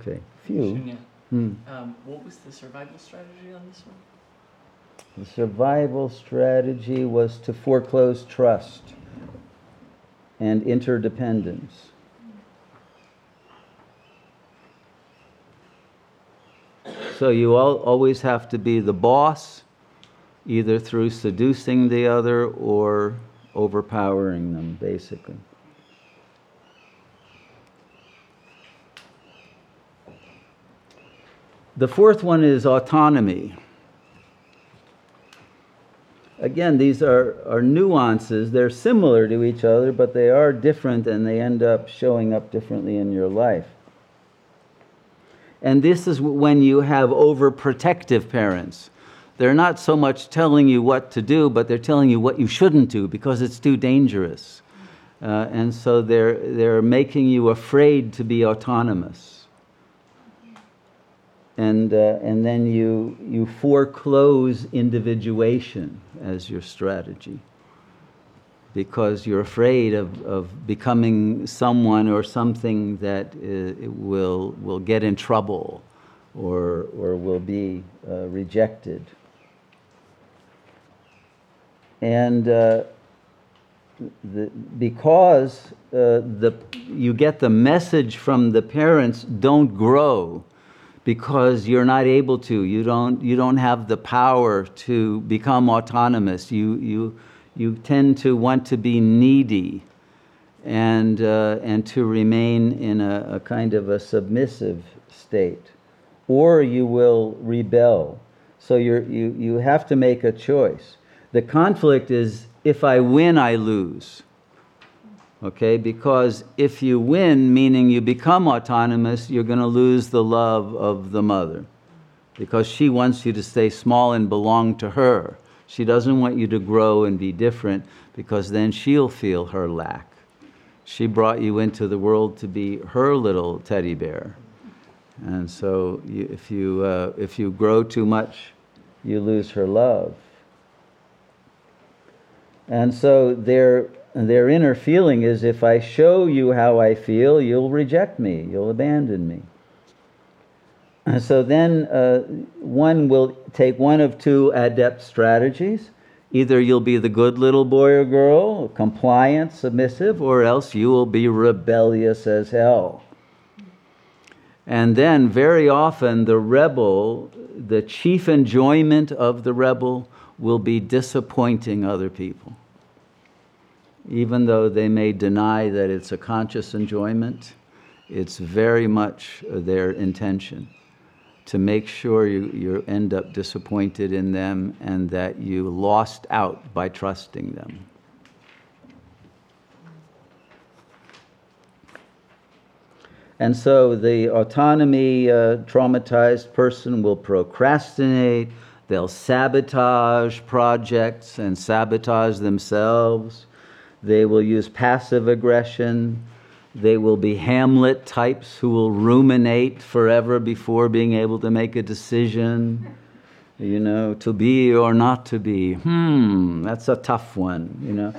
Okay, few. Shunya, Hmm. um, what was the survival strategy on this one? The survival strategy was to foreclose trust and interdependence. So you always have to be the boss, either through seducing the other or overpowering them, basically. The fourth one is autonomy. Again, these are, are nuances. They're similar to each other, but they are different and they end up showing up differently in your life. And this is when you have overprotective parents. They're not so much telling you what to do, but they're telling you what you shouldn't do because it's too dangerous. Uh, and so they're, they're making you afraid to be autonomous. And, uh, and then you, you foreclose individuation as your strategy because you're afraid of, of becoming someone or something that uh, will, will get in trouble or, or will be uh, rejected. and uh, the, because uh, the, you get the message from the parents don't grow because you're not able to. You don't, you don't have the power to become autonomous. You, you, you tend to want to be needy and, uh, and to remain in a, a kind of a submissive state. Or you will rebel. So you're, you, you have to make a choice. The conflict is if I win, I lose. Okay? Because if you win, meaning you become autonomous, you're going to lose the love of the mother. Because she wants you to stay small and belong to her. She doesn't want you to grow and be different because then she'll feel her lack. She brought you into the world to be her little teddy bear. And so you, if, you, uh, if you grow too much, you lose her love. And so their, their inner feeling is if I show you how I feel, you'll reject me, you'll abandon me. And so then uh, one will take one of two adept strategies. Either you'll be the good little boy or girl, compliant, submissive, or else you will be rebellious as hell. And then, very often, the rebel, the chief enjoyment of the rebel will be disappointing other people. Even though they may deny that it's a conscious enjoyment, it's very much their intention to make sure you, you end up disappointed in them and that you lost out by trusting them. And so the autonomy uh, traumatized person will procrastinate, they'll sabotage projects and sabotage themselves. They will use passive aggression. They will be Hamlet types who will ruminate forever before being able to make a decision. You know, to be or not to be. Hmm, that's a tough one, you know.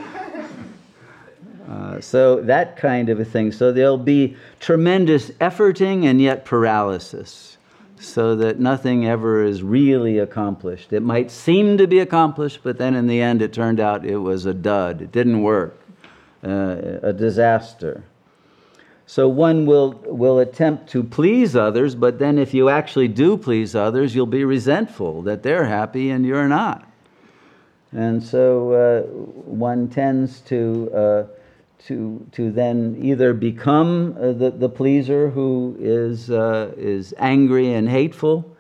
Uh, so that kind of a thing. So there'll be tremendous efforting and yet paralysis, so that nothing ever is really accomplished. It might seem to be accomplished, but then in the end it turned out it was a dud. It didn't work, uh, a disaster. So one will, will attempt to please others, but then if you actually do please others, you'll be resentful that they're happy and you're not. And so uh, one tends to uh, to, to then either become uh, the, the pleaser who is, uh, is angry and hateful,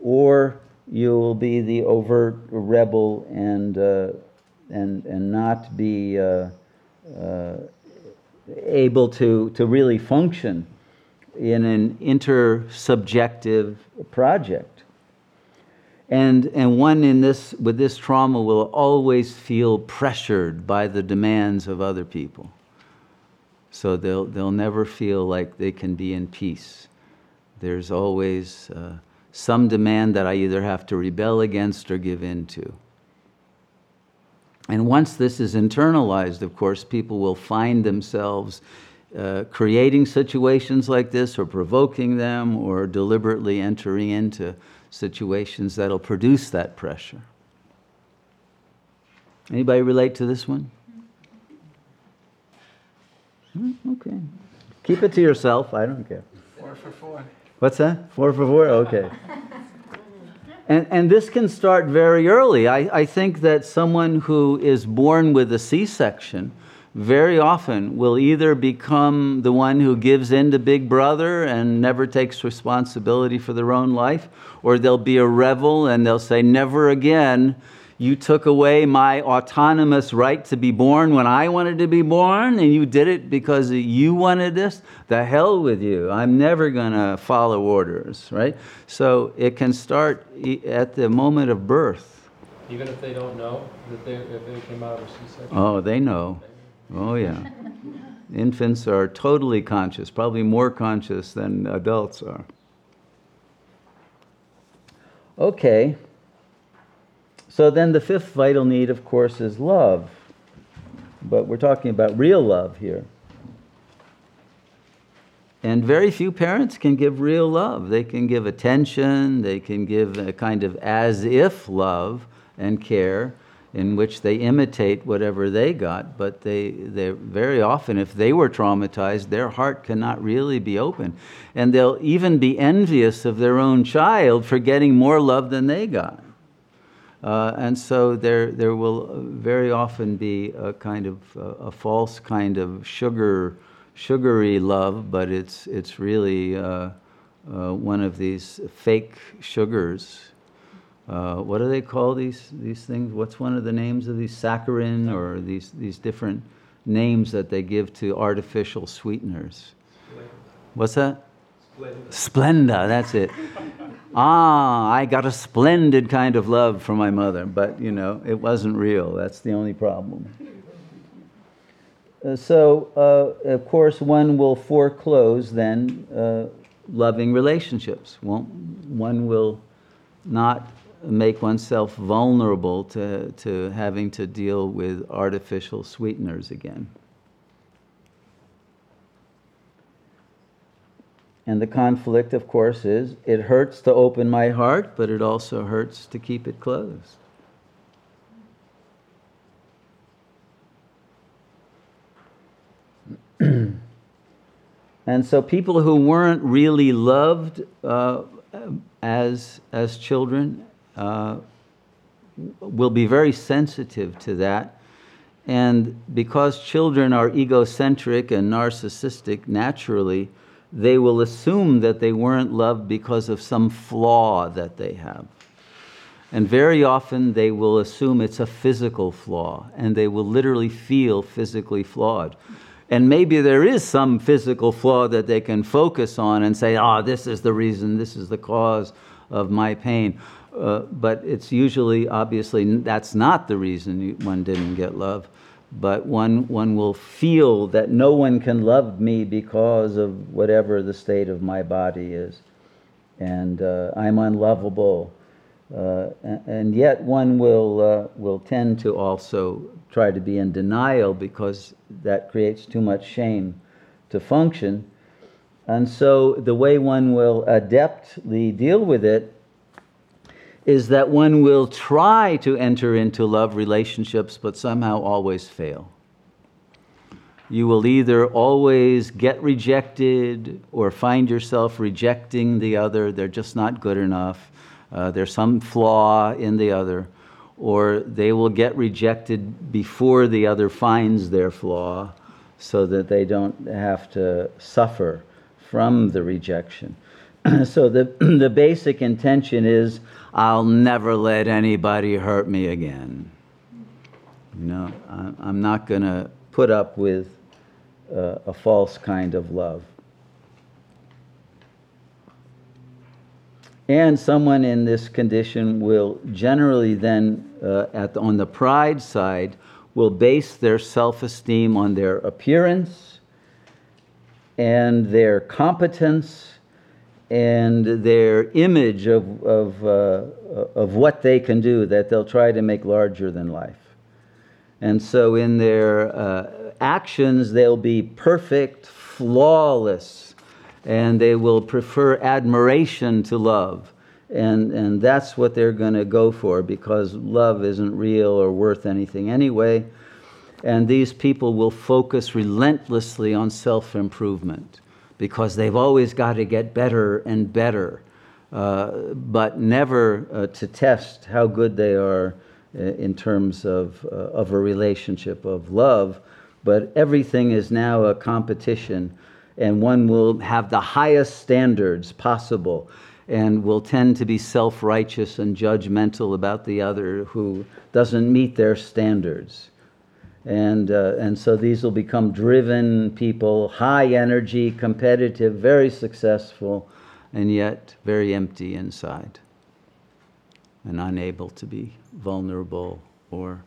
or you will be the overt rebel and, uh, and, and not be uh, able to, to really function in an intersubjective project. And, and one in this, with this trauma will always feel pressured by the demands of other people. So they'll, they'll never feel like they can be in peace. There's always uh, some demand that I either have to rebel against or give in to. And once this is internalized, of course, people will find themselves uh, creating situations like this or provoking them or deliberately entering into situations that'll produce that pressure. Anybody relate to this one? Hmm, okay. Keep it to yourself. I don't care. Four for four. What's that? Four for four? Okay. <laughs> And, and this can start very early. I, I think that someone who is born with a C section very often will either become the one who gives in to Big Brother and never takes responsibility for their own life, or they'll be a rebel and they'll say, Never again you took away my autonomous right to be born when I wanted to be born, and you did it because you wanted this. The hell with you. I'm never going to follow orders, right? So it can start at the moment of birth. Even if they don't know that they, if they came out of a C-section? Oh, they know. Oh, yeah. <laughs> Infants are totally conscious, probably more conscious than adults are. Okay. So then the fifth vital need, of course, is love. But we're talking about real love here. And very few parents can give real love. They can give attention, they can give a kind of as if love and care. in which they imitate whatever they got, but they, they very often, if they were traumatized, their heart cannot really be open. And they'll even be envious of their own child for getting more love than they got. Uh, and so there, there will very often be a kind of uh, a false kind of sugar, sugary love, but it's, it's really uh, uh one of these fake sugars uh, what do they call these, these things? What's one of the names of these saccharin or these, these different names that they give to artificial sweeteners? What's that? Splenda. Splenda, that's it. Ah, I got a splendid kind of love from my mother, but you know, it wasn't real. That's the only problem. Uh, so, uh, of course, one will foreclose then uh, loving relationships. Won't, one will not make oneself vulnerable to, to having to deal with artificial sweeteners again. And the conflict, of course, is it hurts to open my heart, but it also hurts to keep it closed. <clears throat> and so people who weren't really loved uh, as, as children uh, will be very sensitive to that. And because children are egocentric and narcissistic naturally, they will assume that they weren't loved because of some flaw that they have. And very often they will assume it's a physical flaw and they will literally feel physically flawed. And maybe there is some physical flaw that they can focus on and say, ah, oh, this is the reason, this is the cause of my pain. Uh, but it's usually, obviously, that's not the reason one didn't get love. But one, one will feel that no one can love me because of whatever the state of my body is. And uh, I'm unlovable. Uh, and yet one will, uh, will tend to also try to be in denial because that creates too much shame to function. And so the way one will adeptly deal with it is that one will try to enter into love relationships but somehow always fail. You will either always get rejected or find yourself rejecting the other. They're just not good enough. Uh, there's some flaw in the other. Or they will get rejected before the other finds their flaw so that they don't have to suffer from the rejection. <clears throat> so the, <clears throat> the basic intention is I'll never let anybody hurt me again. You know, I'm not going to put up with uh, a false kind of love. And someone in this condition will generally then, uh, at the, on the pride side, will base their self esteem on their appearance and their competence and their image of, of, uh, of what they can do that they'll try to make larger than life. And so in their uh, actions, they'll be perfect, flawless, and they will prefer admiration to love. And, and that's what they're going to go for because love isn't real or worth anything anyway. And these people will focus relentlessly on self improvement because they've always got to get better and better, uh, but never uh, to test how good they are uh, in terms of, uh, of a relationship of love. But everything is now a competition, and one will have the highest standards possible and will tend to be self righteous and judgmental about the other who doesn't meet their standards. And, uh, and so these will become driven people, high energy, competitive, very successful, and yet very empty inside and unable to be vulnerable or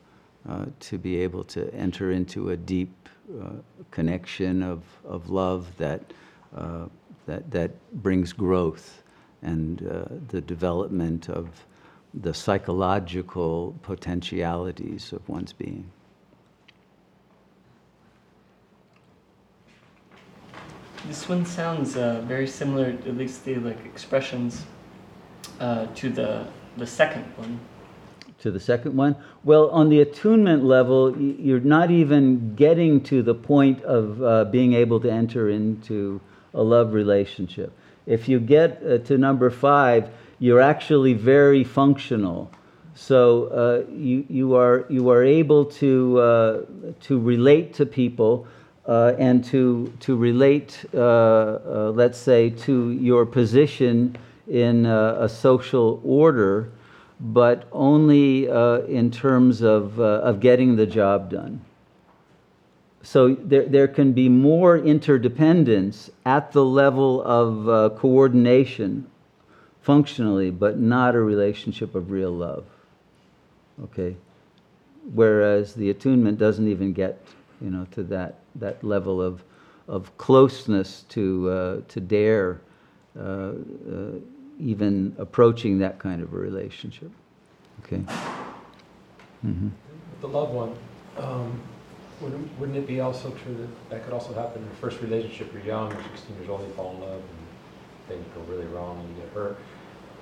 uh, to be able to enter into a deep uh, connection of, of love that, uh, that, that brings growth and uh, the development of the psychological potentialities of one's being. This one sounds uh, very similar, at least the like expressions, uh, to the the second one. to the second one? Well, on the attunement level, you're not even getting to the point of uh, being able to enter into a love relationship. If you get uh, to number five, you're actually very functional. So uh, you, you, are, you are able to, uh, to relate to people uh, and to, to relate, uh, uh, let's say, to your position in uh, a social order, but only uh, in terms of, of getting the job done. So there, there can be more interdependence at the level of coordination functionally, but not a relationship of real love. Okay? Whereas the attunement doesn't even get, you know, to that, that level of, of closeness to, uh, to dare uh, uh, even approaching that kind of a relationship. Okay? Mm-hmm. The loved one, um, wouldn't, wouldn't it be also true that that could also happen in your first relationship, you're young, you're 16 years old, you fall in love, and things go really wrong, and you get hurt,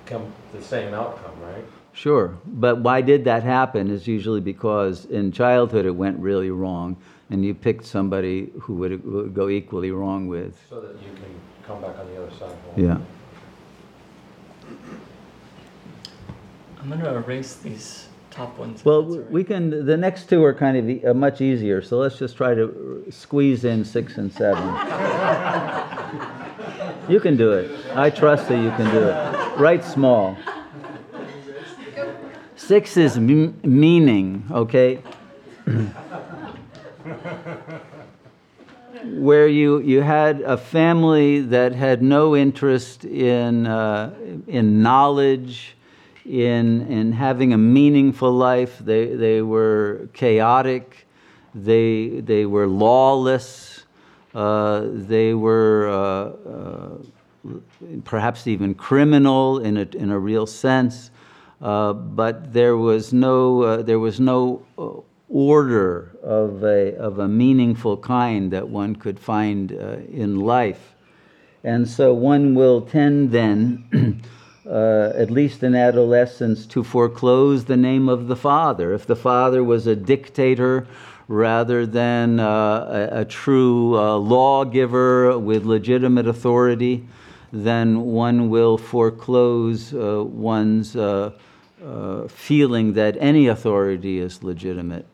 come the same outcome, right? Sure, but why did that happen is usually because in childhood it went really wrong, and you picked somebody who would, would go equally wrong with. So that you can come back on the other side. Yeah. I'm going to erase these top ones. Well, that's all right. we can. The next two are kind of e- uh, much easier, so let's just try to squeeze in six and seven. you can do it. I trust that you can do it. Write small. Six is m- meaning, okay? <clears throat> Where you, you had a family that had no interest in, uh, in knowledge, in, in having a meaningful life. They, they were chaotic, they, they were lawless, uh, they were uh, uh, perhaps even criminal in a, in a real sense. Uh, but there was no, uh, there was no order of a, of a meaningful kind that one could find uh, in life. And so one will tend then, <clears throat> uh, at least in adolescence, to foreclose the name of the father. If the father was a dictator rather than uh, a, a true uh, lawgiver with legitimate authority, then one will foreclose uh, one's uh, feeling that any authority is legitimate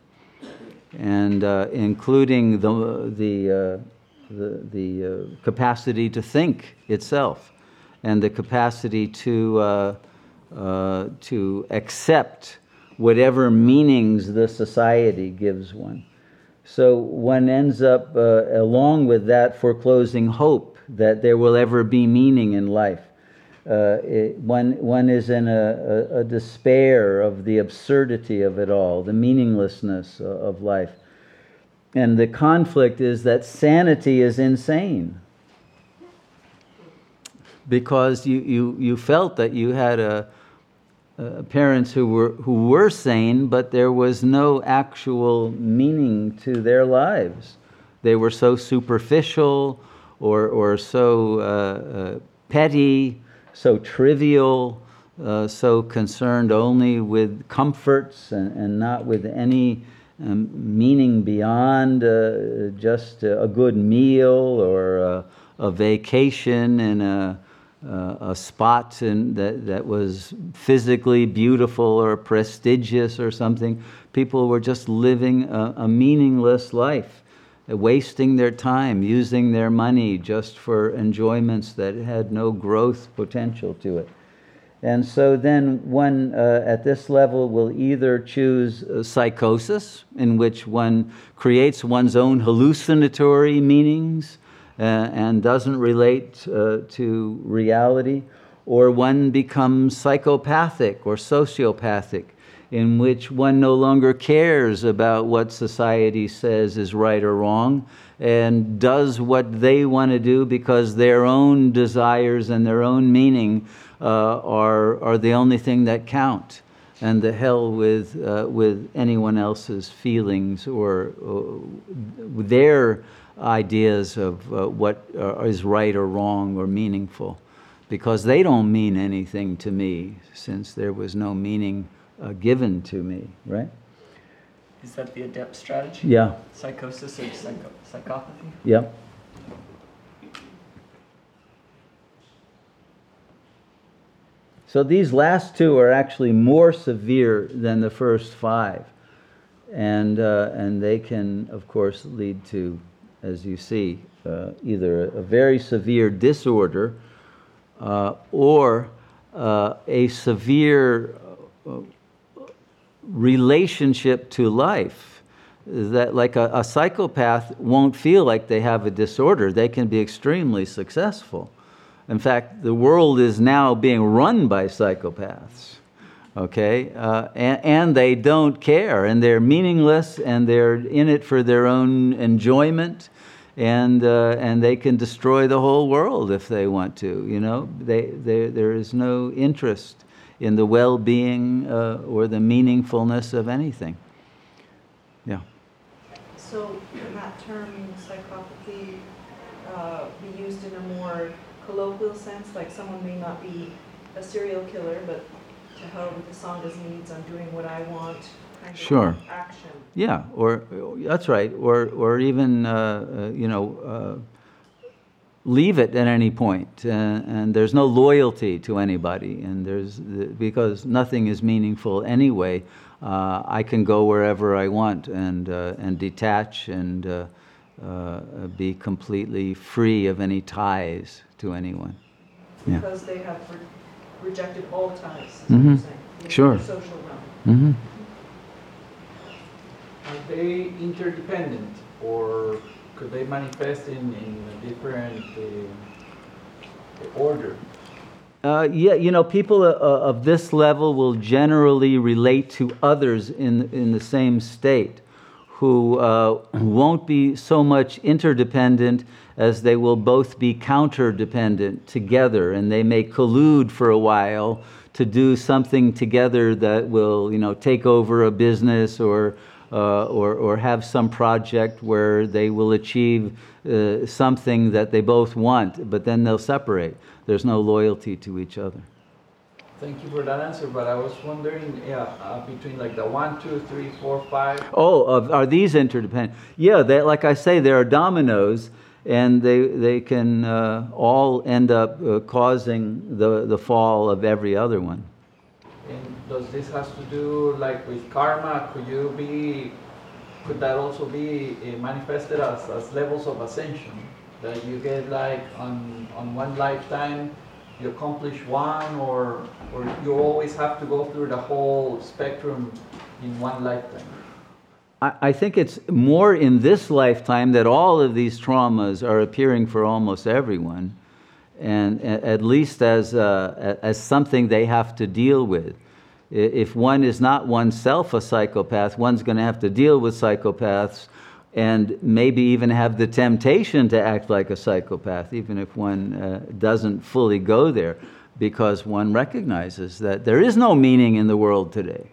and uh, including the, the, uh, the, the uh, capacity to think itself and the capacity to, uh, uh, to accept whatever meanings the society gives one. So one ends up, uh, along with that, foreclosing hope that there will ever be meaning in life. Uh, it, one, one is in a, a, a despair of the absurdity of it all, the meaninglessness of life. And the conflict is that sanity is insane. Because you, you, you felt that you had a, uh, parents who were, who were sane, but there was no actual meaning to their lives. They were so superficial or, or so uh, uh, petty, so trivial, uh, so concerned only with comforts and, and not with any um, meaning beyond uh, just a, good meal or a, a vacation in a, uh, a spot in, that, that was physically beautiful or prestigious or something. People were just living a, a meaningless life, wasting their time, using their money just for enjoyments that had no growth potential to it. And so then one uh, at this level will either choose uh, psychosis, in which one creates one's own hallucinatory meanings uh, and doesn't relate uh, to reality, or one becomes psychopathic or sociopathic, in which one no longer cares about what society says is right or wrong and does what they want to do because their own desires and their own meaning uh, are, are the only thing that count. And the hell with, uh, with anyone else's feelings or, or their ideas of uh, what uh, is right or wrong or meaningful. Because they don't mean anything to me, since there was no meaning uh, given to me, right? Is that the adept strategy? Yeah, Psychosis or psycho- psychopathy? yep. So these last two are actually more severe than the first five. And, uh, and they can, of course, lead to, as you see, uh, either a very severe disorder uh, or uh, a severe uh, relationship to life that like a, a psychopath won't feel like they have a disorder. They can be extremely successful. In fact the world is now being run by psychopaths okay? Uh, and, and they don't care and they're meaningless and they're in it for their own enjoyment and, uh, and they can destroy the whole world if they want to you know? They, they, there is no interest in the well-being uh, or the meaningfulness of anything yeah So can that term psychopathy uh, be used in a more colloquial sense? Like someone may not be a serial killer, but to hell with the Sanghas needs, I'm doing what I want Sure. action. Yeah, or that's right, or or even uh, uh, you know uh, leave it at any point, and, and there's no loyalty to anybody, and there's because nothing is meaningful anyway. Uh, I can go wherever I want and uh, and detach and uh, uh, be completely free of any ties to anyone. Yeah. Because they have re- rejected all ties, is what Mhm. you're saying. in the Sure. Social realm. hmm Are they interdependent or could they manifest in, in a different uh, order? Uh, yeah, you know, people uh, of this level will generally relate to others in, in the same state who uh, won't be so much interdependent as they will both be counterdependent together and they may collude for a while to do something together that will, you know, take over a business or, uh, or, or have some project where they will achieve uh, something that they both want, but then they'll separate. There's no loyalty to each other. Thank you for that answer, but I was wondering, yeah, uh, between like the one, two, three, four, five. Oh, are these interdependent? Yeah, they, like I say, there are dominoes, and they, they can uh, all end up uh, causing the, the fall of every other one. And does this has to do like with karma? Could you be, could that also be uh, manifested as, as levels of ascension? That you get like on, on one lifetime, you accomplish one, or, or you always have to go through the whole spectrum in one lifetime? I, I think it's more in this lifetime that all of these traumas are appearing for almost everyone, and at least as, uh, as something they have to deal with. If one is not oneself a psychopath, one's going to have to deal with psychopaths and maybe even have the temptation to act like a psychopath, even if one uh, doesn't fully go there, because one recognizes that there is no meaning in the world today.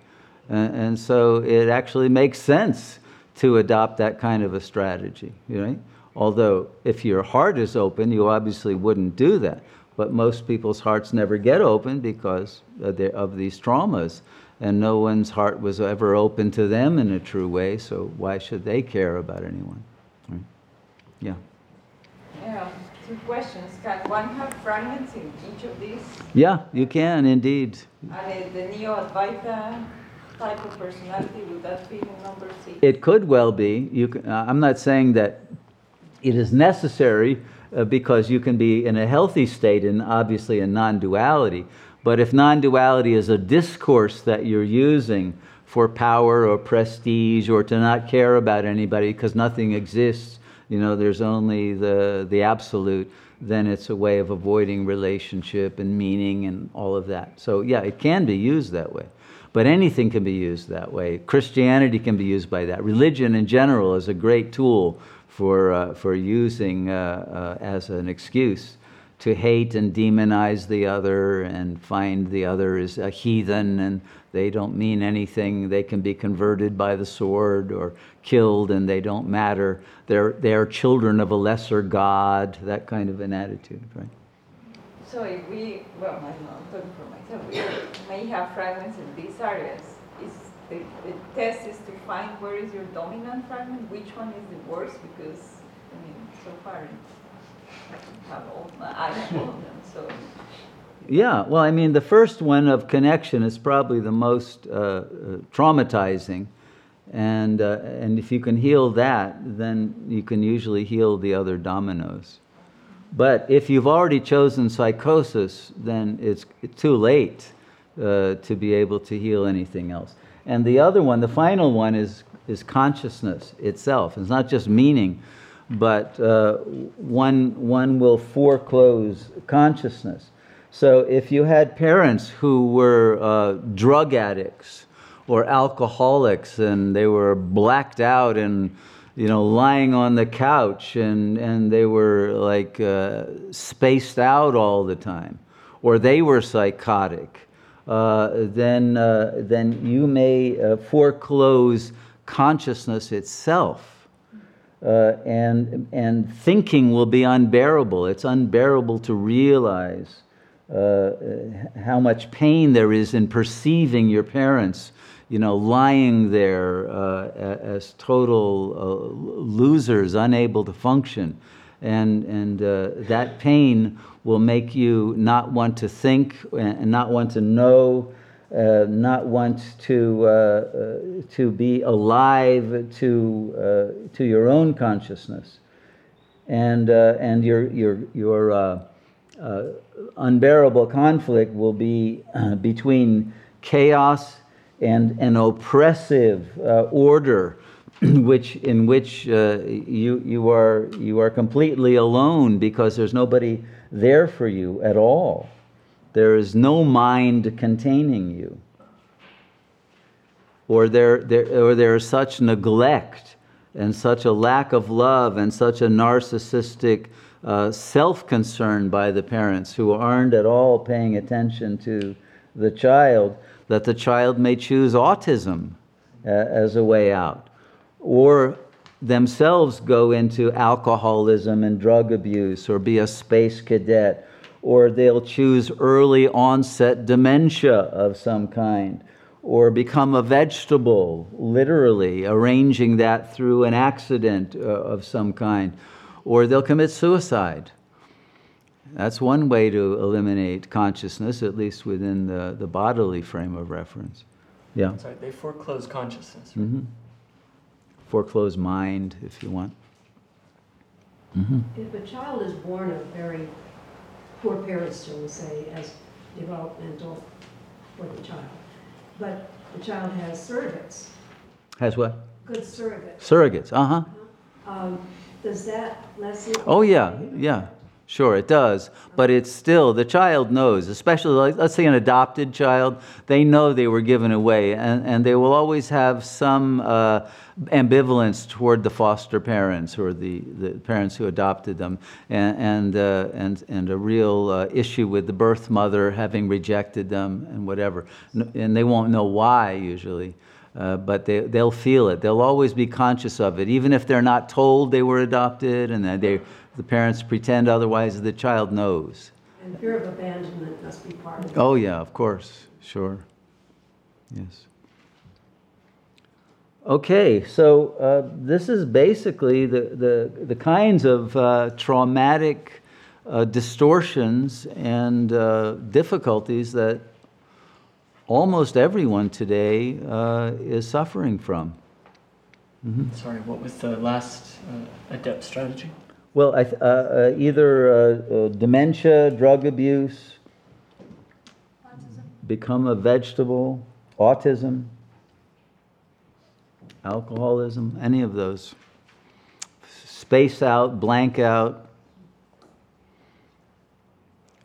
A- And so it actually makes sense to adopt that kind of a strategy, right? Although if your heart is open, you obviously wouldn't do that. But most people's hearts never get open because of, their, of these traumas. And no one's heart was ever open to them in a true way, so why should they care about anyone? Right? Yeah. Yeah, two questions. Can one have fragments in each of these? Yeah, you can indeed. And the, the Neo-Advaita type of personality, would that in number six? It could well be. You can, uh, I'm not saying that it is necessary uh, because you can be in a healthy state and obviously in non duality. But if non duality is a discourse that you're using for power or prestige or to not care about anybody because nothing exists, you know, there's only the, the absolute, then it's a way of avoiding relationship and meaning and all of that. So, yeah, it can be used that way. But anything can be used that way. Christianity can be used by that. Religion in general is a great tool for, uh, for using uh, uh, as an excuse to hate and demonize the other and find the other is a heathen and they don't mean anything. They can be converted by the sword or killed and they don't matter. They're, they're children of a lesser God, that kind of an attitude, right? So if we, well, I'm talking for myself, we may have fragments in these areas, the, the test is to find where is your dominant fragment, which one is the worst, because, I mean, so far, have all, I have all of them, so. Yeah, well, I mean, the first one of connection is probably the most uh, uh, traumatizing. And, uh, and if you can heal that, then you can usually heal the other dominoes. But if you've already chosen psychosis, then it's too late uh, to be able to heal anything else. And the other one, the final one, is, is consciousness itself. It's not just meaning, but uh, one, one will foreclose consciousness. So if you had parents who were uh, drug addicts or alcoholics and they were blacked out and you know lying on the couch and, and they were like uh, spaced out all the time or they were psychotic then, uh, then you may uh, foreclose consciousness itself. Uh, and, and thinking will be unbearable. It's unbearable to realize uh, how much pain there is in perceiving your parents, you know, lying there uh, as total uh, losers, unable to function. And, and uh, that pain will make you not want to think and not want to know, uh, not want to, uh, to be alive to, to your own consciousness. And, and your, your, your uh, unbearable conflict will be uh, between chaos and an oppressive uh, order <clears throat> which, in which uh, you, you, are, you are completely alone because there's nobody there for you at all. There is no mind containing you. Or there, there, or there is such neglect and such a lack of love and such a narcissistic uh, self concern by the parents who aren't at all paying attention to the child, that the child may choose autism uh, as a way out, or themselves go into alcoholism and drug abuse, or be a space cadet, or they'll choose early onset dementia of some kind. Or become a vegetable, literally, arranging that through an accident uh, of some kind or they'll commit suicide. That's one way to eliminate consciousness, at least within the, the bodily frame of reference. Yeah. Sorry, they foreclose consciousness. Right? Mm-hmm. Foreclose mind, if you want. Mm-hmm. If a child is born of very poor parents, shall we say, as developmental for the child, but the child has surrogates. Has what? Good surrogates. Surrogates, uh huh. Um, does that lessen? Oh, yeah, yeah. Sure, it does. But it's still, the child knows, especially, like, let's say an adopted child, they know they were given away, and, and they will always have some uh, ambivalence toward the foster parents or the, the parents who adopted them, and, and, uh, and, and a real uh, issue with the birth mother having rejected them and whatever. And they won't know why, usually. Uh, but they, they'll feel it. They'll always be conscious of it, even if they're not told they were adopted and they, the parents pretend otherwise, the child knows. And fear of abandonment must be part of it. Oh, yeah, of course, sure. Yes. Okay, so uh, this is basically the, the, the kinds of uh, traumatic uh, distortions and uh, difficulties that almost everyone today uh, is suffering from. Mm-hmm. Sorry, what was the last uh, adept strategy? Well, th- uh, uh, either uh, uh, dementia, drug abuse, autism. become a vegetable, autism, alcoholism, any of those. Space out, blank out.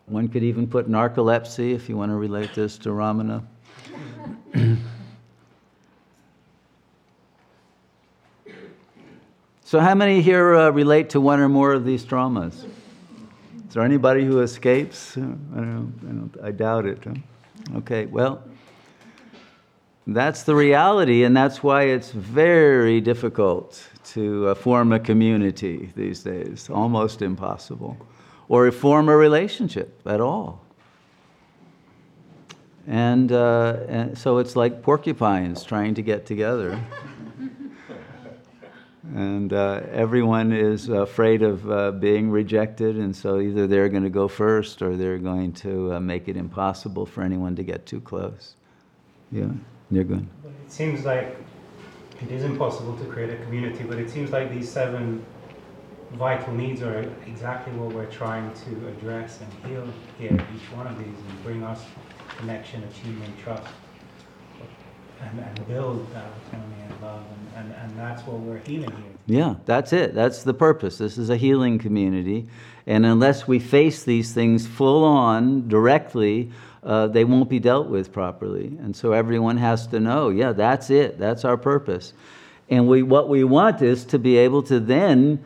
One could even put narcolepsy if you want to relate this to Ramana. <laughs> so, how many here uh, relate to one or more of these traumas? Is there anybody who escapes? I, don't, I, don't, I doubt it. Okay, well, that's the reality, and that's why it's very difficult to uh, form a community these days, almost impossible or form a relationship at all. And, uh, and so it's like porcupines trying to get together. And uh, everyone is afraid of uh, being rejected, and so either they're going to go first or they're going to uh, make it impossible for anyone to get too close. Yeah, you're good. It seems like it is impossible to create a community, but it seems like these seven vital needs are exactly what we're trying to address and heal here, each one of these, and bring us connection, achievement, trust, and, and build that autonomy and love. And, and, and that's what we're healing here. Yeah, that's it. That's the purpose. This is a healing community. And unless we face these things full on, directly, uh, they won't be dealt with properly. And so everyone has to know, yeah, that's it. That's our purpose. And we, what we want is to be able to then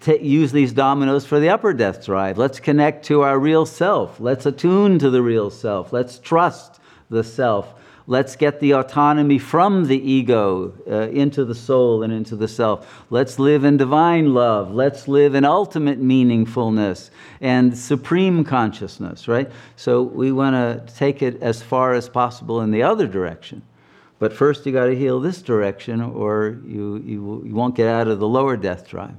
t- use these dominoes for the upper death drive. Let's connect to our real self. Let's attune to the real self. Let's trust the self. Let's get the autonomy from the ego uh, into the soul and into the self. Let's live in divine love. Let's live in ultimate meaningfulness and supreme consciousness, right? So we want to take it as far as possible in the other direction. But first, you got to heal this direction, or you, you, you won't get out of the lower death drive.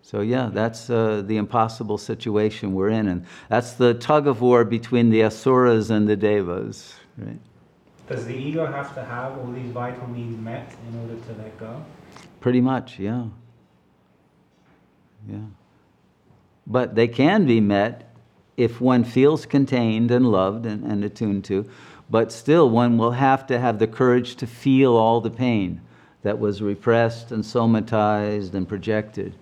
So, yeah, that's uh, the impossible situation we're in. And that's the tug of war between the asuras and the devas, right? Does the ego have to have all these vital needs met in order to let go? Pretty much, yeah. Yeah. But they can be met if one feels contained and loved and, and attuned to, but still one will have to have the courage to feel all the pain that was repressed and somatized and projected.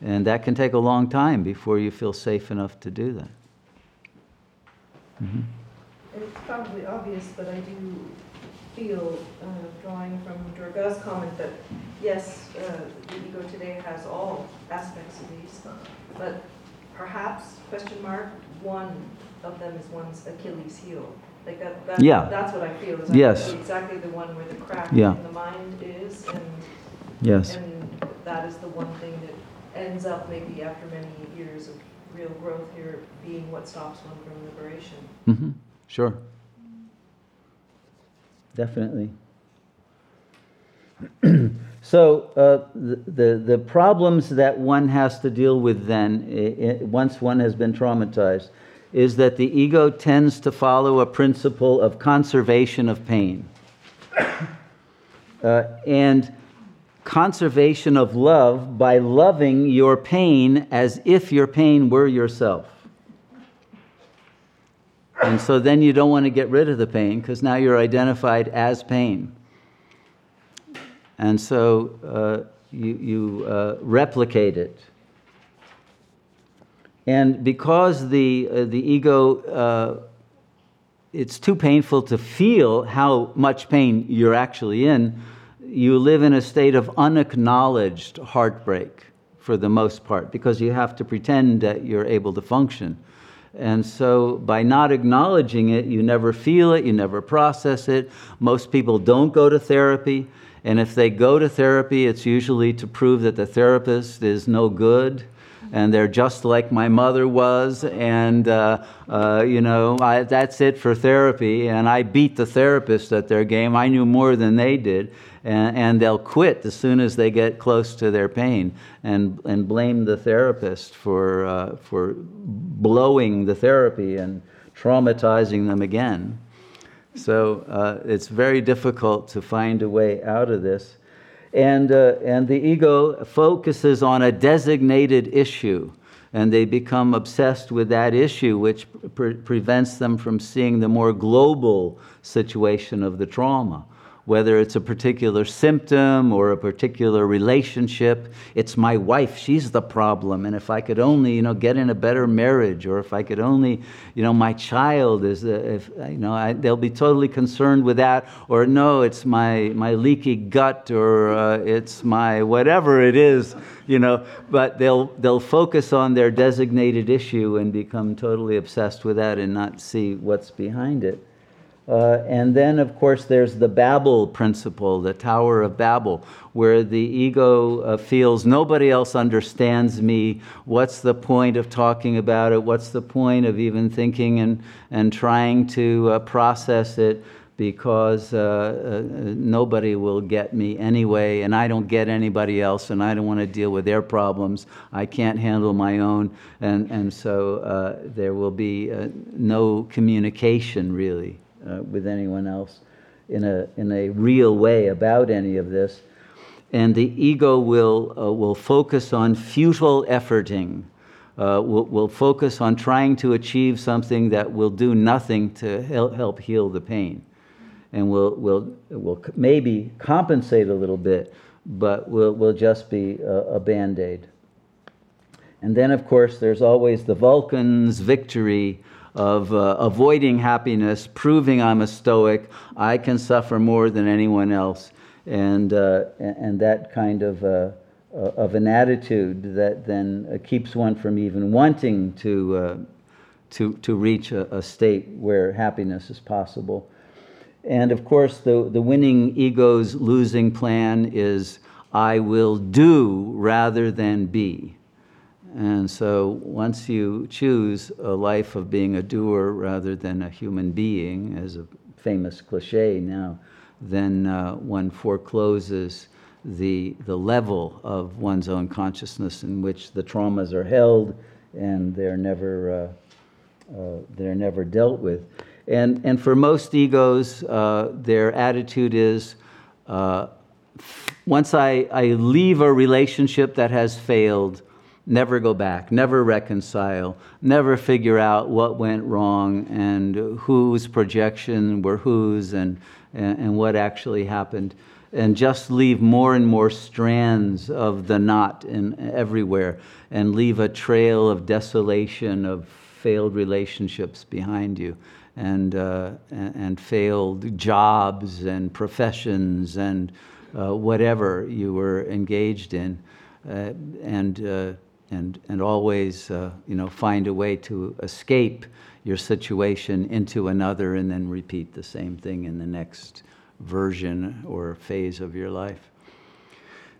And that can take a long time before you feel safe enough to do that. Mm-hmm. It's probably obvious, but I do feel, uh, drawing from Durga's comment, that yes, uh, the ego today has all aspects of these, but perhaps, question mark, one of them is one's Achilles heel. Like that, that Yeah. that's what I feel, is Yes. exactly the one where the crack Yeah. in the mind is, and, Yes. and that is the one thing that ends up maybe after many years of real growth here being what stops one from liberation. Mm-hmm. Sure. Definitely. <clears throat> so uh, the, the the problems that one has to deal with then, i- i- once one has been traumatized, is that the ego tends to follow a principle of conservation of pain, uh, and conservation of love by loving your pain as if your pain were yourself. And so then you don't want to get rid of the pain because now you're identified as pain. And so uh, you, you uh, replicate it. And because the, uh, the ego, uh, it's too painful to feel how much pain you're actually in, you live in a state of unacknowledged heartbreak for the most part because you have to pretend that you're able to function. And so, by not acknowledging it, you never feel it, you never process it. Most people don't go to therapy. And if they go to therapy, it's usually to prove that the therapist is no good and they're just like my mother was. And, uh, uh, you know, I, that's it for therapy. And I beat the therapist at their game. I knew more than they did. And, and they'll quit as soon as they get close to their pain and, and blame the therapist for, uh, for blowing the therapy and traumatizing them again. So uh, it's very difficult to find a way out of this. And, uh, and the ego focuses on a designated issue, and they become obsessed with that issue, which pre- prevents them from seeing the more global situation of the trauma. Whether it's a particular symptom or a particular relationship, it's my wife, she's the problem. And if I could only, you know, get in a better marriage, or if I could only, you know, my child is, uh, if, you know, I, they'll be totally concerned with that. Or no, it's my, my leaky gut, or uh, it's my whatever it is, you know. But they'll, they'll focus on their designated issue and become totally obsessed with that and not see what's behind it. Uh, and then, of course, there's the Babel principle, the Tower of Babel, where the ego uh, feels nobody else understands me. What's the point of talking about it? What's the point of even thinking and, and trying to uh, process it? Because uh, uh, nobody will get me anyway, and I don't get anybody else, and I don't want to deal with their problems. I can't handle my own, and, and so there will be no communication really uh, with anyone else in a, in a real way about any of this. And the ego will, uh, will focus on futile efforting, uh, will, will focus on trying to achieve something that will do nothing to help, help heal the pain. And will, will, will maybe compensate a little bit, but will, will just be a, a band aid. And then, of course, there's always the Vulcan's victory of uh, avoiding happiness, proving I'm a Stoic, I can suffer more than anyone else, and, uh, and that kind of, uh, of an attitude that then keeps one from even wanting to, uh, to, to reach a, a state where happiness is possible. And of course, the, the winning ego's losing plan is I will do rather than be. And so once you choose a life of being a doer rather than a human being, as a famous cliche now, then uh, one forecloses the, the level of one's own consciousness in which the traumas are held and they're never, uh, uh, they're never dealt with. And, and for most egos, uh, their attitude is uh, once I, I leave a relationship that has failed, never go back, never reconcile, never figure out what went wrong and whose projection were whose and, and, and, what actually happened. And just leave more and more strands of the knot in, everywhere and leave a trail of desolation of failed relationships behind you and, uh, and, failed jobs and professions and uh, whatever you were engaged in. Uh, and uh, and, and always uh, you know, find a way to escape your situation into another and then repeat the same thing in the next version or phase of your life.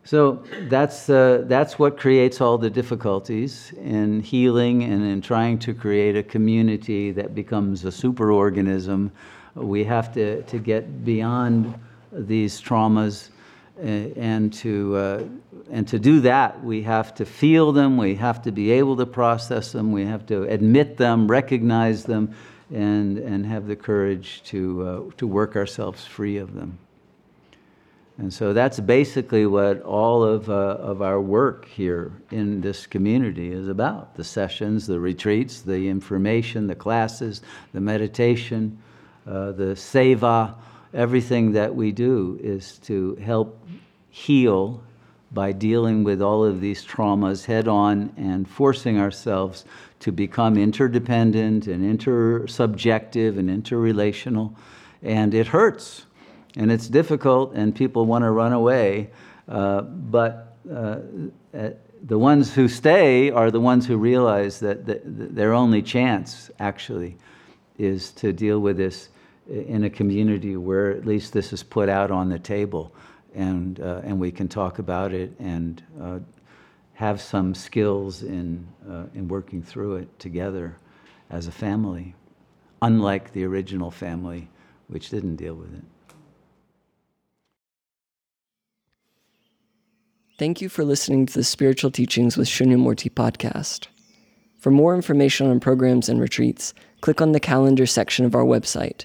So that's, uh, that's what creates all the difficulties in healing and in trying to create a community that becomes a superorganism. We have to, to get beyond these traumas and to, uh, and to do that, we have to feel them, we have to be able to process them, we have to admit them, recognize them, and, and have the courage to, uh, to work ourselves free of them. And so that's basically what all of, uh, of our work here in this community is about the sessions, the retreats, the information, the classes, the meditation, uh, the seva everything that we do is to help heal by dealing with all of these traumas head on and forcing ourselves to become interdependent and intersubjective and interrelational. And it hurts and it's difficult, and people want to run away. Uh, but uh, uh, the ones who stay are the ones who realize that the, their only chance, actually, is to deal with this in a community where at least this is put out on the table and, uh, and we can talk about it and uh, have some skills in, uh, in working through it together as a family, unlike the original family, which didn't deal with it. Thank you for listening to the Spiritual Teachings with Shunyamurti podcast. For more information on programs and retreats, click on the calendar section of our website